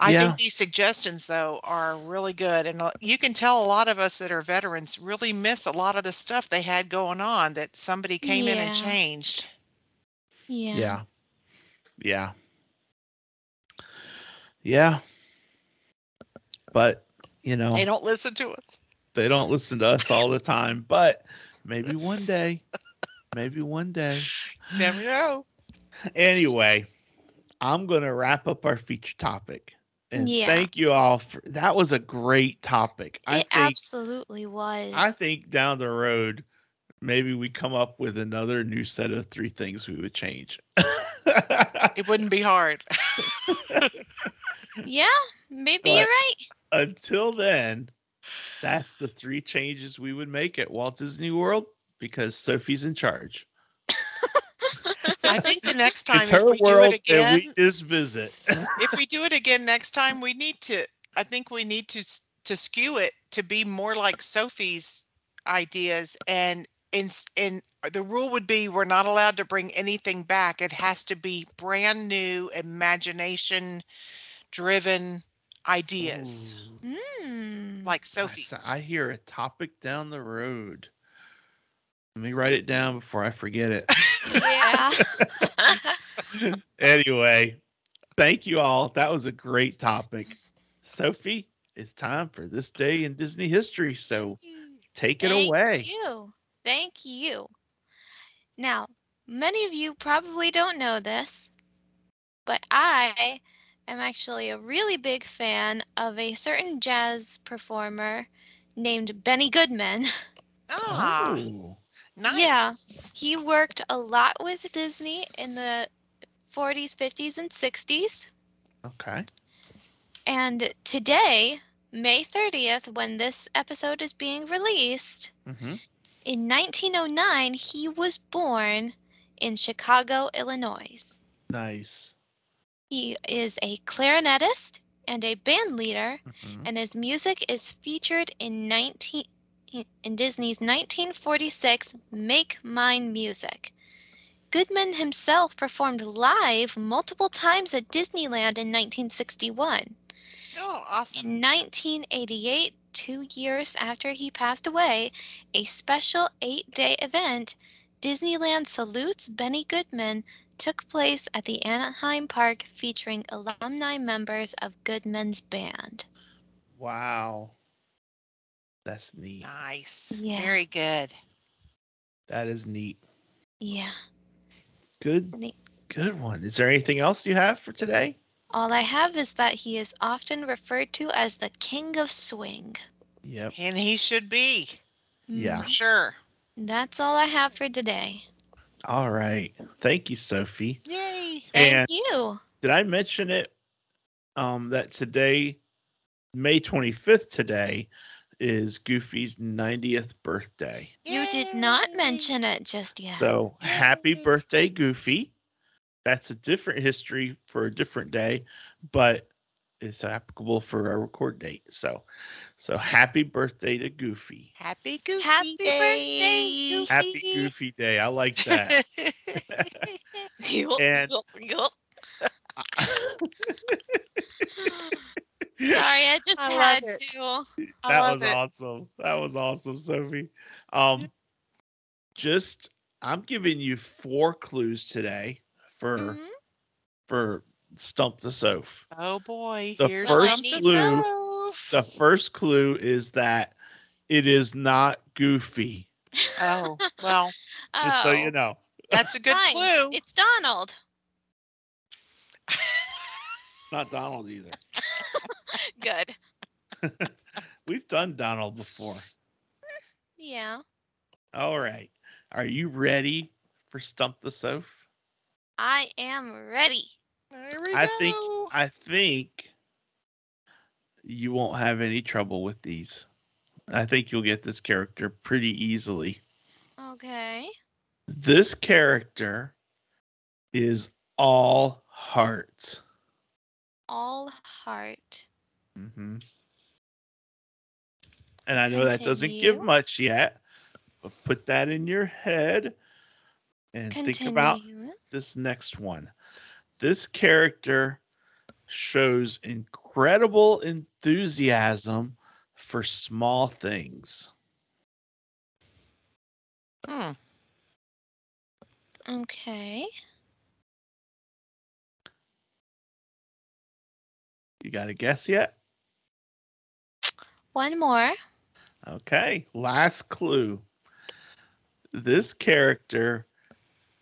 Speaker 4: I
Speaker 2: Yeah.
Speaker 4: think these suggestions though are really good. And uh, you can tell a lot of us that are veterans really miss a lot of the stuff they had going on that somebody came in and changed.
Speaker 3: Yeah.
Speaker 2: Yeah. Yeah. Yeah. But, you know,
Speaker 4: They don't listen to us.
Speaker 2: They don't listen to us all the time, but maybe one day, maybe one day.
Speaker 4: Never know.
Speaker 2: Anyway, I'm going to wrap up our feature topic. And
Speaker 3: Yeah.
Speaker 2: thank you all for that was a great topic. I
Speaker 3: it
Speaker 2: think
Speaker 3: absolutely was.
Speaker 2: I think down the road maybe we come up with another new set of three things we would change.
Speaker 4: It wouldn't be hard. *laughs*
Speaker 3: Yeah, maybe
Speaker 2: But-
Speaker 3: you're right.
Speaker 2: Until then, that's the three changes we would make at Walt Disney World because Sophie's in charge.
Speaker 4: I think the next time
Speaker 2: it's
Speaker 4: if
Speaker 2: her
Speaker 4: we do
Speaker 2: world
Speaker 4: it
Speaker 2: and
Speaker 4: again,
Speaker 2: we just visit. *laughs*
Speaker 4: if we do it again next time, we need to. I think we need to to skew it to be more like Sophie's ideas, and in in the rule would be we're not allowed to bring anything back. It has to be brand new, imagination driven ideas
Speaker 2: Ooh,
Speaker 3: Hmm.
Speaker 4: Like
Speaker 2: I s-
Speaker 4: Sophie's.
Speaker 2: I hear a topic down the road. Let me write it down before I forget it.
Speaker 3: yeah. *laughs*
Speaker 2: anyway, thank you all. That was a great topic. Sophie, it's time for this day in Disney history. So take it away.
Speaker 3: Thank you. Thank you. Now, many of you probably don't know this, but I am actually a really big fan of a certain jazz performer named Benny Goodman.
Speaker 4: ah,
Speaker 2: Oh,
Speaker 4: nice.
Speaker 3: He worked a lot with Disney in the 40s, 50s, and 60s.
Speaker 2: okay.
Speaker 3: And today, May 30th, when this episode is being released,
Speaker 2: hmm
Speaker 3: in 1909, he was born in Chicago, Illinois.
Speaker 2: Nice.
Speaker 3: He is a clarinetist and a band leader,
Speaker 2: Mhm.
Speaker 3: and his music is featured in 19 in Disney's 1946 Make Mine Music. Goodman himself performed live multiple times at Disneyland in 1961.
Speaker 4: Oh, awesome.
Speaker 3: In 1988, two years after he passed away, a special eight day event, Disneyland Salutes Benny Goodman, took place at the Anaheim Park featuring alumni members of Goodman's band.
Speaker 2: Wow. That's neat.
Speaker 4: Nice.
Speaker 3: Yeah.
Speaker 4: Very good.
Speaker 2: That is neat.
Speaker 3: Yeah.
Speaker 2: Good.
Speaker 3: Neat.
Speaker 2: Good one. Is there anything else you have for today?
Speaker 3: All I have is that he is often referred to as the King of Swing.
Speaker 2: Yep.
Speaker 4: And he should be, mm-hmm.
Speaker 2: Yeah.
Speaker 4: for sure.
Speaker 3: That's all I have for today.
Speaker 2: All right. Thank you, Sophie.
Speaker 4: Yay.
Speaker 3: Thank
Speaker 2: And-
Speaker 3: you.
Speaker 2: Did I mention it? Um, that today, May 25th, today is Goofy's 90th birthday.
Speaker 3: You did not mention it just yet.
Speaker 2: So happy
Speaker 4: Yay.
Speaker 2: birthday, Goofy. That's a different history for a different day, but it's applicable for our record date. So so happy birthday to Goofy.
Speaker 4: Happy Goofy
Speaker 3: Happy birthday,
Speaker 4: Day.
Speaker 3: Goofy.
Speaker 2: Happy Goofy Day. I like that. *laughs* And- *laughs* *laughs*
Speaker 3: Sorry, I just
Speaker 4: I
Speaker 3: had
Speaker 4: it.
Speaker 3: to.
Speaker 2: That was
Speaker 4: it.
Speaker 2: awesome. That was awesome, Sophie. Um just I'm giving you four clues today for
Speaker 3: Mhm.
Speaker 2: for Stump the Soph.
Speaker 4: Oh boy,
Speaker 2: The
Speaker 4: here's
Speaker 2: first
Speaker 4: something
Speaker 2: clue-
Speaker 4: Soph.
Speaker 2: The first clue is that it is not Goofy.
Speaker 4: Oh, well, *laughs*
Speaker 2: Just so you
Speaker 3: Oh,
Speaker 2: know.
Speaker 4: that's a good
Speaker 3: fine.
Speaker 4: clue.
Speaker 3: It's Donald. *laughs*
Speaker 2: Not Donald either. *laughs*
Speaker 3: Good.
Speaker 2: We've done Donald before.
Speaker 3: Yeah.
Speaker 2: All right. Are you ready for Stump the Soph?
Speaker 3: I am ready.
Speaker 4: There we
Speaker 2: I
Speaker 4: go.
Speaker 2: think I think you won't have any trouble with these. I think you'll get this character pretty easily.
Speaker 3: Okay.
Speaker 2: This character is all heart.
Speaker 3: All heart.
Speaker 2: Mm-hmm. And I know that doesn't give much yet, but put that in your head and think about this next one. This character shows incredible enthusiasm for small things.
Speaker 4: Hmm.
Speaker 3: Okay.
Speaker 2: You got a guess yet?
Speaker 3: One more.
Speaker 2: Okay, last clue. This character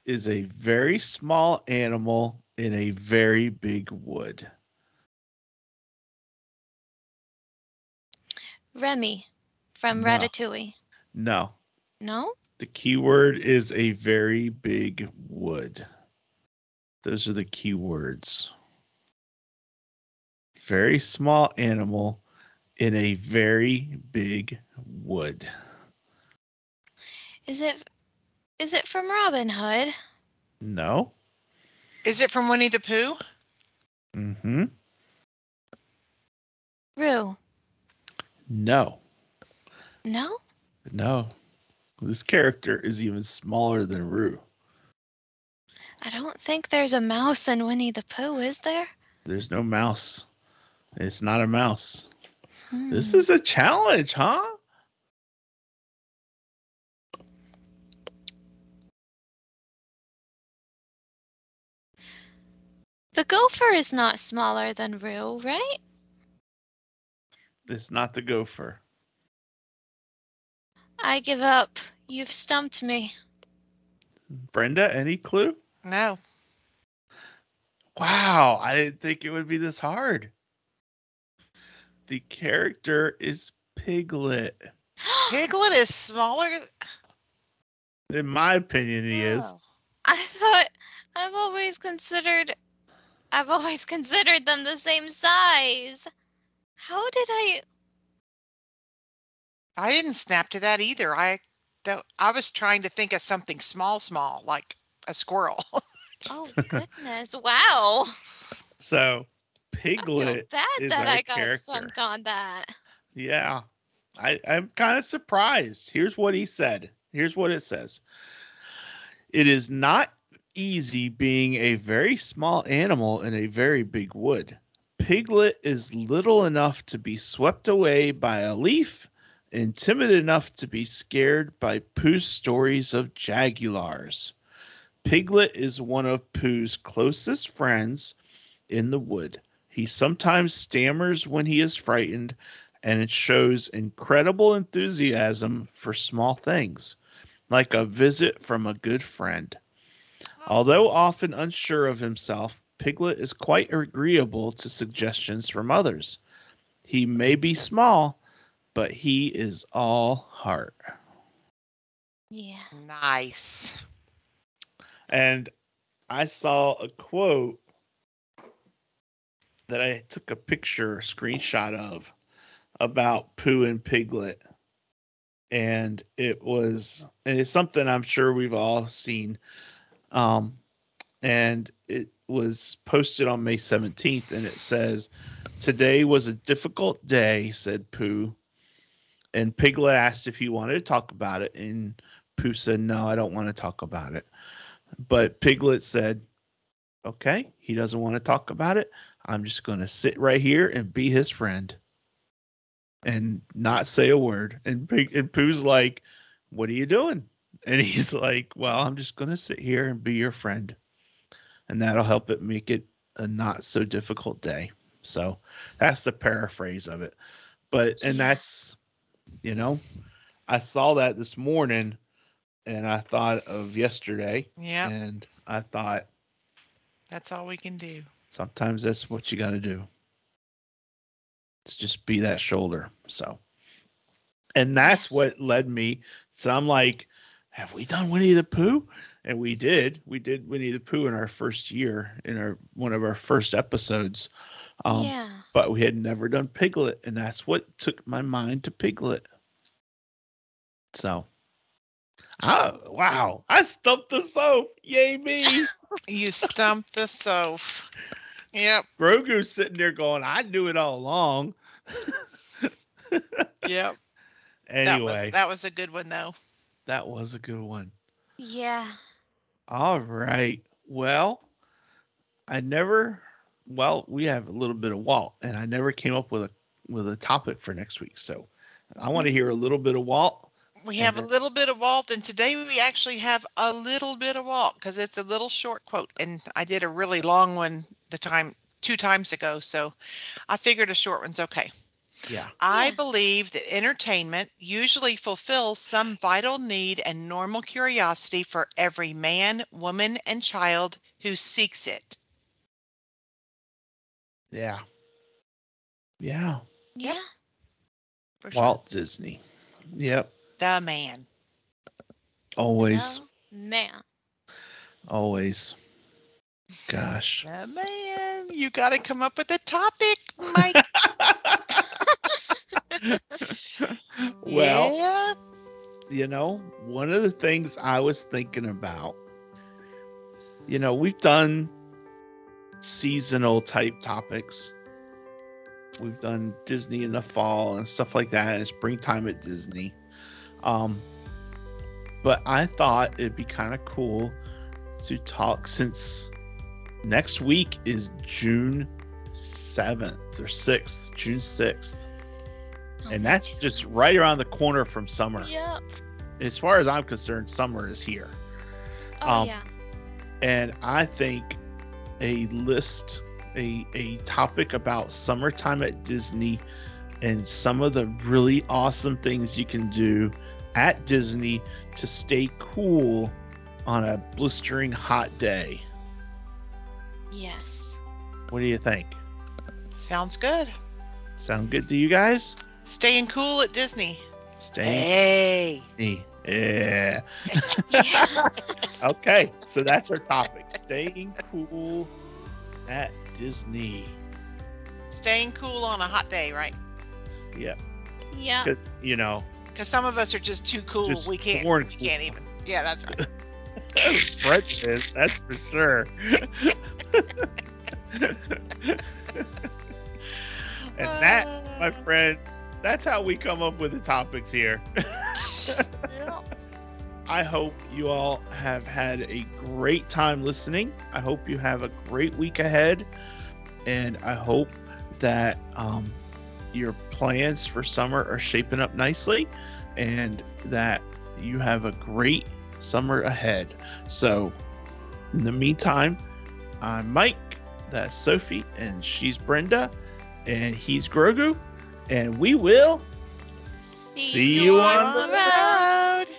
Speaker 2: is a very small animal in a very big wood.
Speaker 3: Remy from
Speaker 2: No.
Speaker 3: Ratatouille.
Speaker 2: No,
Speaker 3: No?
Speaker 2: the keyword is a very big wood. Those are the keywords. Very small animal in a very big wood.
Speaker 3: Is it is it from Robin Hood?
Speaker 2: No.
Speaker 4: Is it from Winnie the Pooh?
Speaker 2: Mm-hmm.
Speaker 3: Roo.
Speaker 2: No.
Speaker 3: No?
Speaker 2: No. This character is even smaller than Roo.
Speaker 3: I don't think there's a mouse in Winnie the Pooh, is there?
Speaker 2: There's no mouse. It's not a mouse. This
Speaker 3: Hmm.
Speaker 2: is a challenge, huh?
Speaker 3: The gopher is not smaller than Roo, right?
Speaker 2: It's not the gopher.
Speaker 3: I give up. You've stumped me.
Speaker 2: Brenda, any clue?
Speaker 4: No.
Speaker 2: Wow, I didn't think it would be this hard. The character is Piglet. *gasps*
Speaker 4: Piglet is smaller.
Speaker 2: In my opinion, he is.
Speaker 4: Oh.
Speaker 3: I thought I've always considered I've always *laughs* considered them the same size. How did I
Speaker 4: I didn't snap to that either. I don't, I was trying to think of something small, small, like a squirrel. *laughs*
Speaker 3: Oh *laughs* goodness. Wow.
Speaker 2: So, Piglet.
Speaker 3: I feel
Speaker 2: Piglet.
Speaker 3: bad
Speaker 2: is
Speaker 3: that I got
Speaker 2: character.
Speaker 3: swept on that.
Speaker 2: Yeah. I, I'm kind of surprised. Here's what he said. Here's what it says. It is not easy being a very small animal in a very big wood. Piglet is little enough to be swept away by a leaf and timid enough to be scared by Pooh's stories of jaguars. Piglet is one of Pooh's closest friends in the wood. He sometimes stammers when he is frightened and it shows incredible enthusiasm for small things, like a visit from a good friend. Although often unsure of himself, Piglet is quite agreeable to suggestions from others. He may be small, but he is all heart.
Speaker 3: Yeah.
Speaker 4: nice.
Speaker 2: And I saw a quote that I took a picture, a screenshot of about Pooh and Piglet. And it was, and it's something I'm sure we've all seen. Um, and it was posted on May 17th, and it says, Today was a difficult day, said Pooh. And Piglet asked if he wanted to talk about it. And Pooh said, No, I don't want to talk about it. But Piglet said, Okay, he doesn't want to talk about it. I'm just going to sit right here and be his friend and not say a word. And Pig and Pooh's like, What are you doing? And he's like, Well, I'm just going to sit here and be your friend. And that'll help it make it a not so difficult day. So that's the paraphrase of it. But, and that's, you know, I saw that this morning and I thought of yesterday
Speaker 4: Yeah,
Speaker 2: and I thought
Speaker 4: that's all we can do.
Speaker 2: sometimes that's what you got to do. It's just be that shoulder. So, and that's what led me. So I'm like, have we done Winnie the Pooh? And we did. We did Winnie the Pooh in our first year, in our one of our first episodes. Um,
Speaker 3: yeah.
Speaker 2: But we had never done Piglet, and that's what took my mind to Piglet. So, oh wow! I stumped the Soph. Yay me! *laughs*
Speaker 4: You stumped the Soph. Yep.
Speaker 2: Grogu's sitting there going, "I knew it all along." *laughs*
Speaker 4: Yep.
Speaker 2: anyway,
Speaker 4: That was that was a good one though.
Speaker 2: That was a good one.
Speaker 3: Yeah.
Speaker 2: All right. Well, I never. Well, we have a little bit of Walt, and I never came up with a with a topic for next week. So, I want to mm. hear a little bit of Walt.
Speaker 4: We have a little bit of Walt, and today we actually have a little bit of Walt because it's a little short quote, and I did a really long one the time two times ago, so I figured a short one's okay.
Speaker 2: Yeah.
Speaker 4: I
Speaker 3: Yeah.
Speaker 4: believe that entertainment usually fulfills some vital need and normal curiosity for every man, woman, and child who seeks it.
Speaker 2: Yeah. Yeah.
Speaker 3: Yeah.
Speaker 4: For sure.
Speaker 2: Walt Disney. Yep.
Speaker 4: The man.
Speaker 2: Always.
Speaker 3: No, man.
Speaker 2: Always. Gosh.
Speaker 4: The man. You got to come up with a topic, Mike. *laughs* *laughs*
Speaker 2: well,
Speaker 4: yeah.
Speaker 2: you know, one of the things I was thinking about, you know, we've done seasonal type topics. We've done Disney in the fall and stuff like that, and springtime at Disney. Um, but I thought it'd be kind of cool to talk since next week is June 7th or 6th, June 6th.
Speaker 3: Oh,
Speaker 2: And that's just right around the corner from summer.
Speaker 3: Yep.
Speaker 2: As far as I'm concerned, summer is here.
Speaker 3: Oh
Speaker 2: Um,
Speaker 3: yeah.
Speaker 2: And I think a list, a, a topic about summertime at Disney and some of the really awesome things you can do at Disney to stay cool on a blistering hot day.
Speaker 3: Yes.
Speaker 2: What do you think?
Speaker 4: Sounds good.
Speaker 2: Sound good to you guys?
Speaker 4: Staying cool at Disney.
Speaker 2: Stay.
Speaker 4: Hey.
Speaker 2: Yeah. *laughs*
Speaker 3: Yeah.
Speaker 2: Okay, so that's our topic. Staying cool at Disney.
Speaker 4: Staying cool on a hot day, right?
Speaker 2: Yeah,
Speaker 3: yeah.
Speaker 2: because you know,
Speaker 4: Because some of us are just too cool.
Speaker 2: Just
Speaker 4: we can't.
Speaker 2: born
Speaker 4: We can't even. Yeah, that's right. *laughs*
Speaker 2: Fred is that's for sure. *laughs* and that, my
Speaker 4: Uh,
Speaker 2: friends, that's how we come up with the topics here.
Speaker 4: yeah. *laughs*
Speaker 2: I hope you all have had a great time listening. I hope you have a great week ahead. And I hope that um, your plans for summer are shaping up nicely and that you have a great summer ahead. So, in the meantime, I'm Mike, that's Sophie, and she's Brenda, and he's Grogu. And we will
Speaker 3: See,
Speaker 2: See you on
Speaker 3: on
Speaker 4: the
Speaker 3: the road.
Speaker 4: road.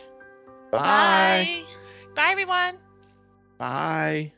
Speaker 2: bye.
Speaker 3: Bye.
Speaker 4: Bye, everyone.
Speaker 2: Bye.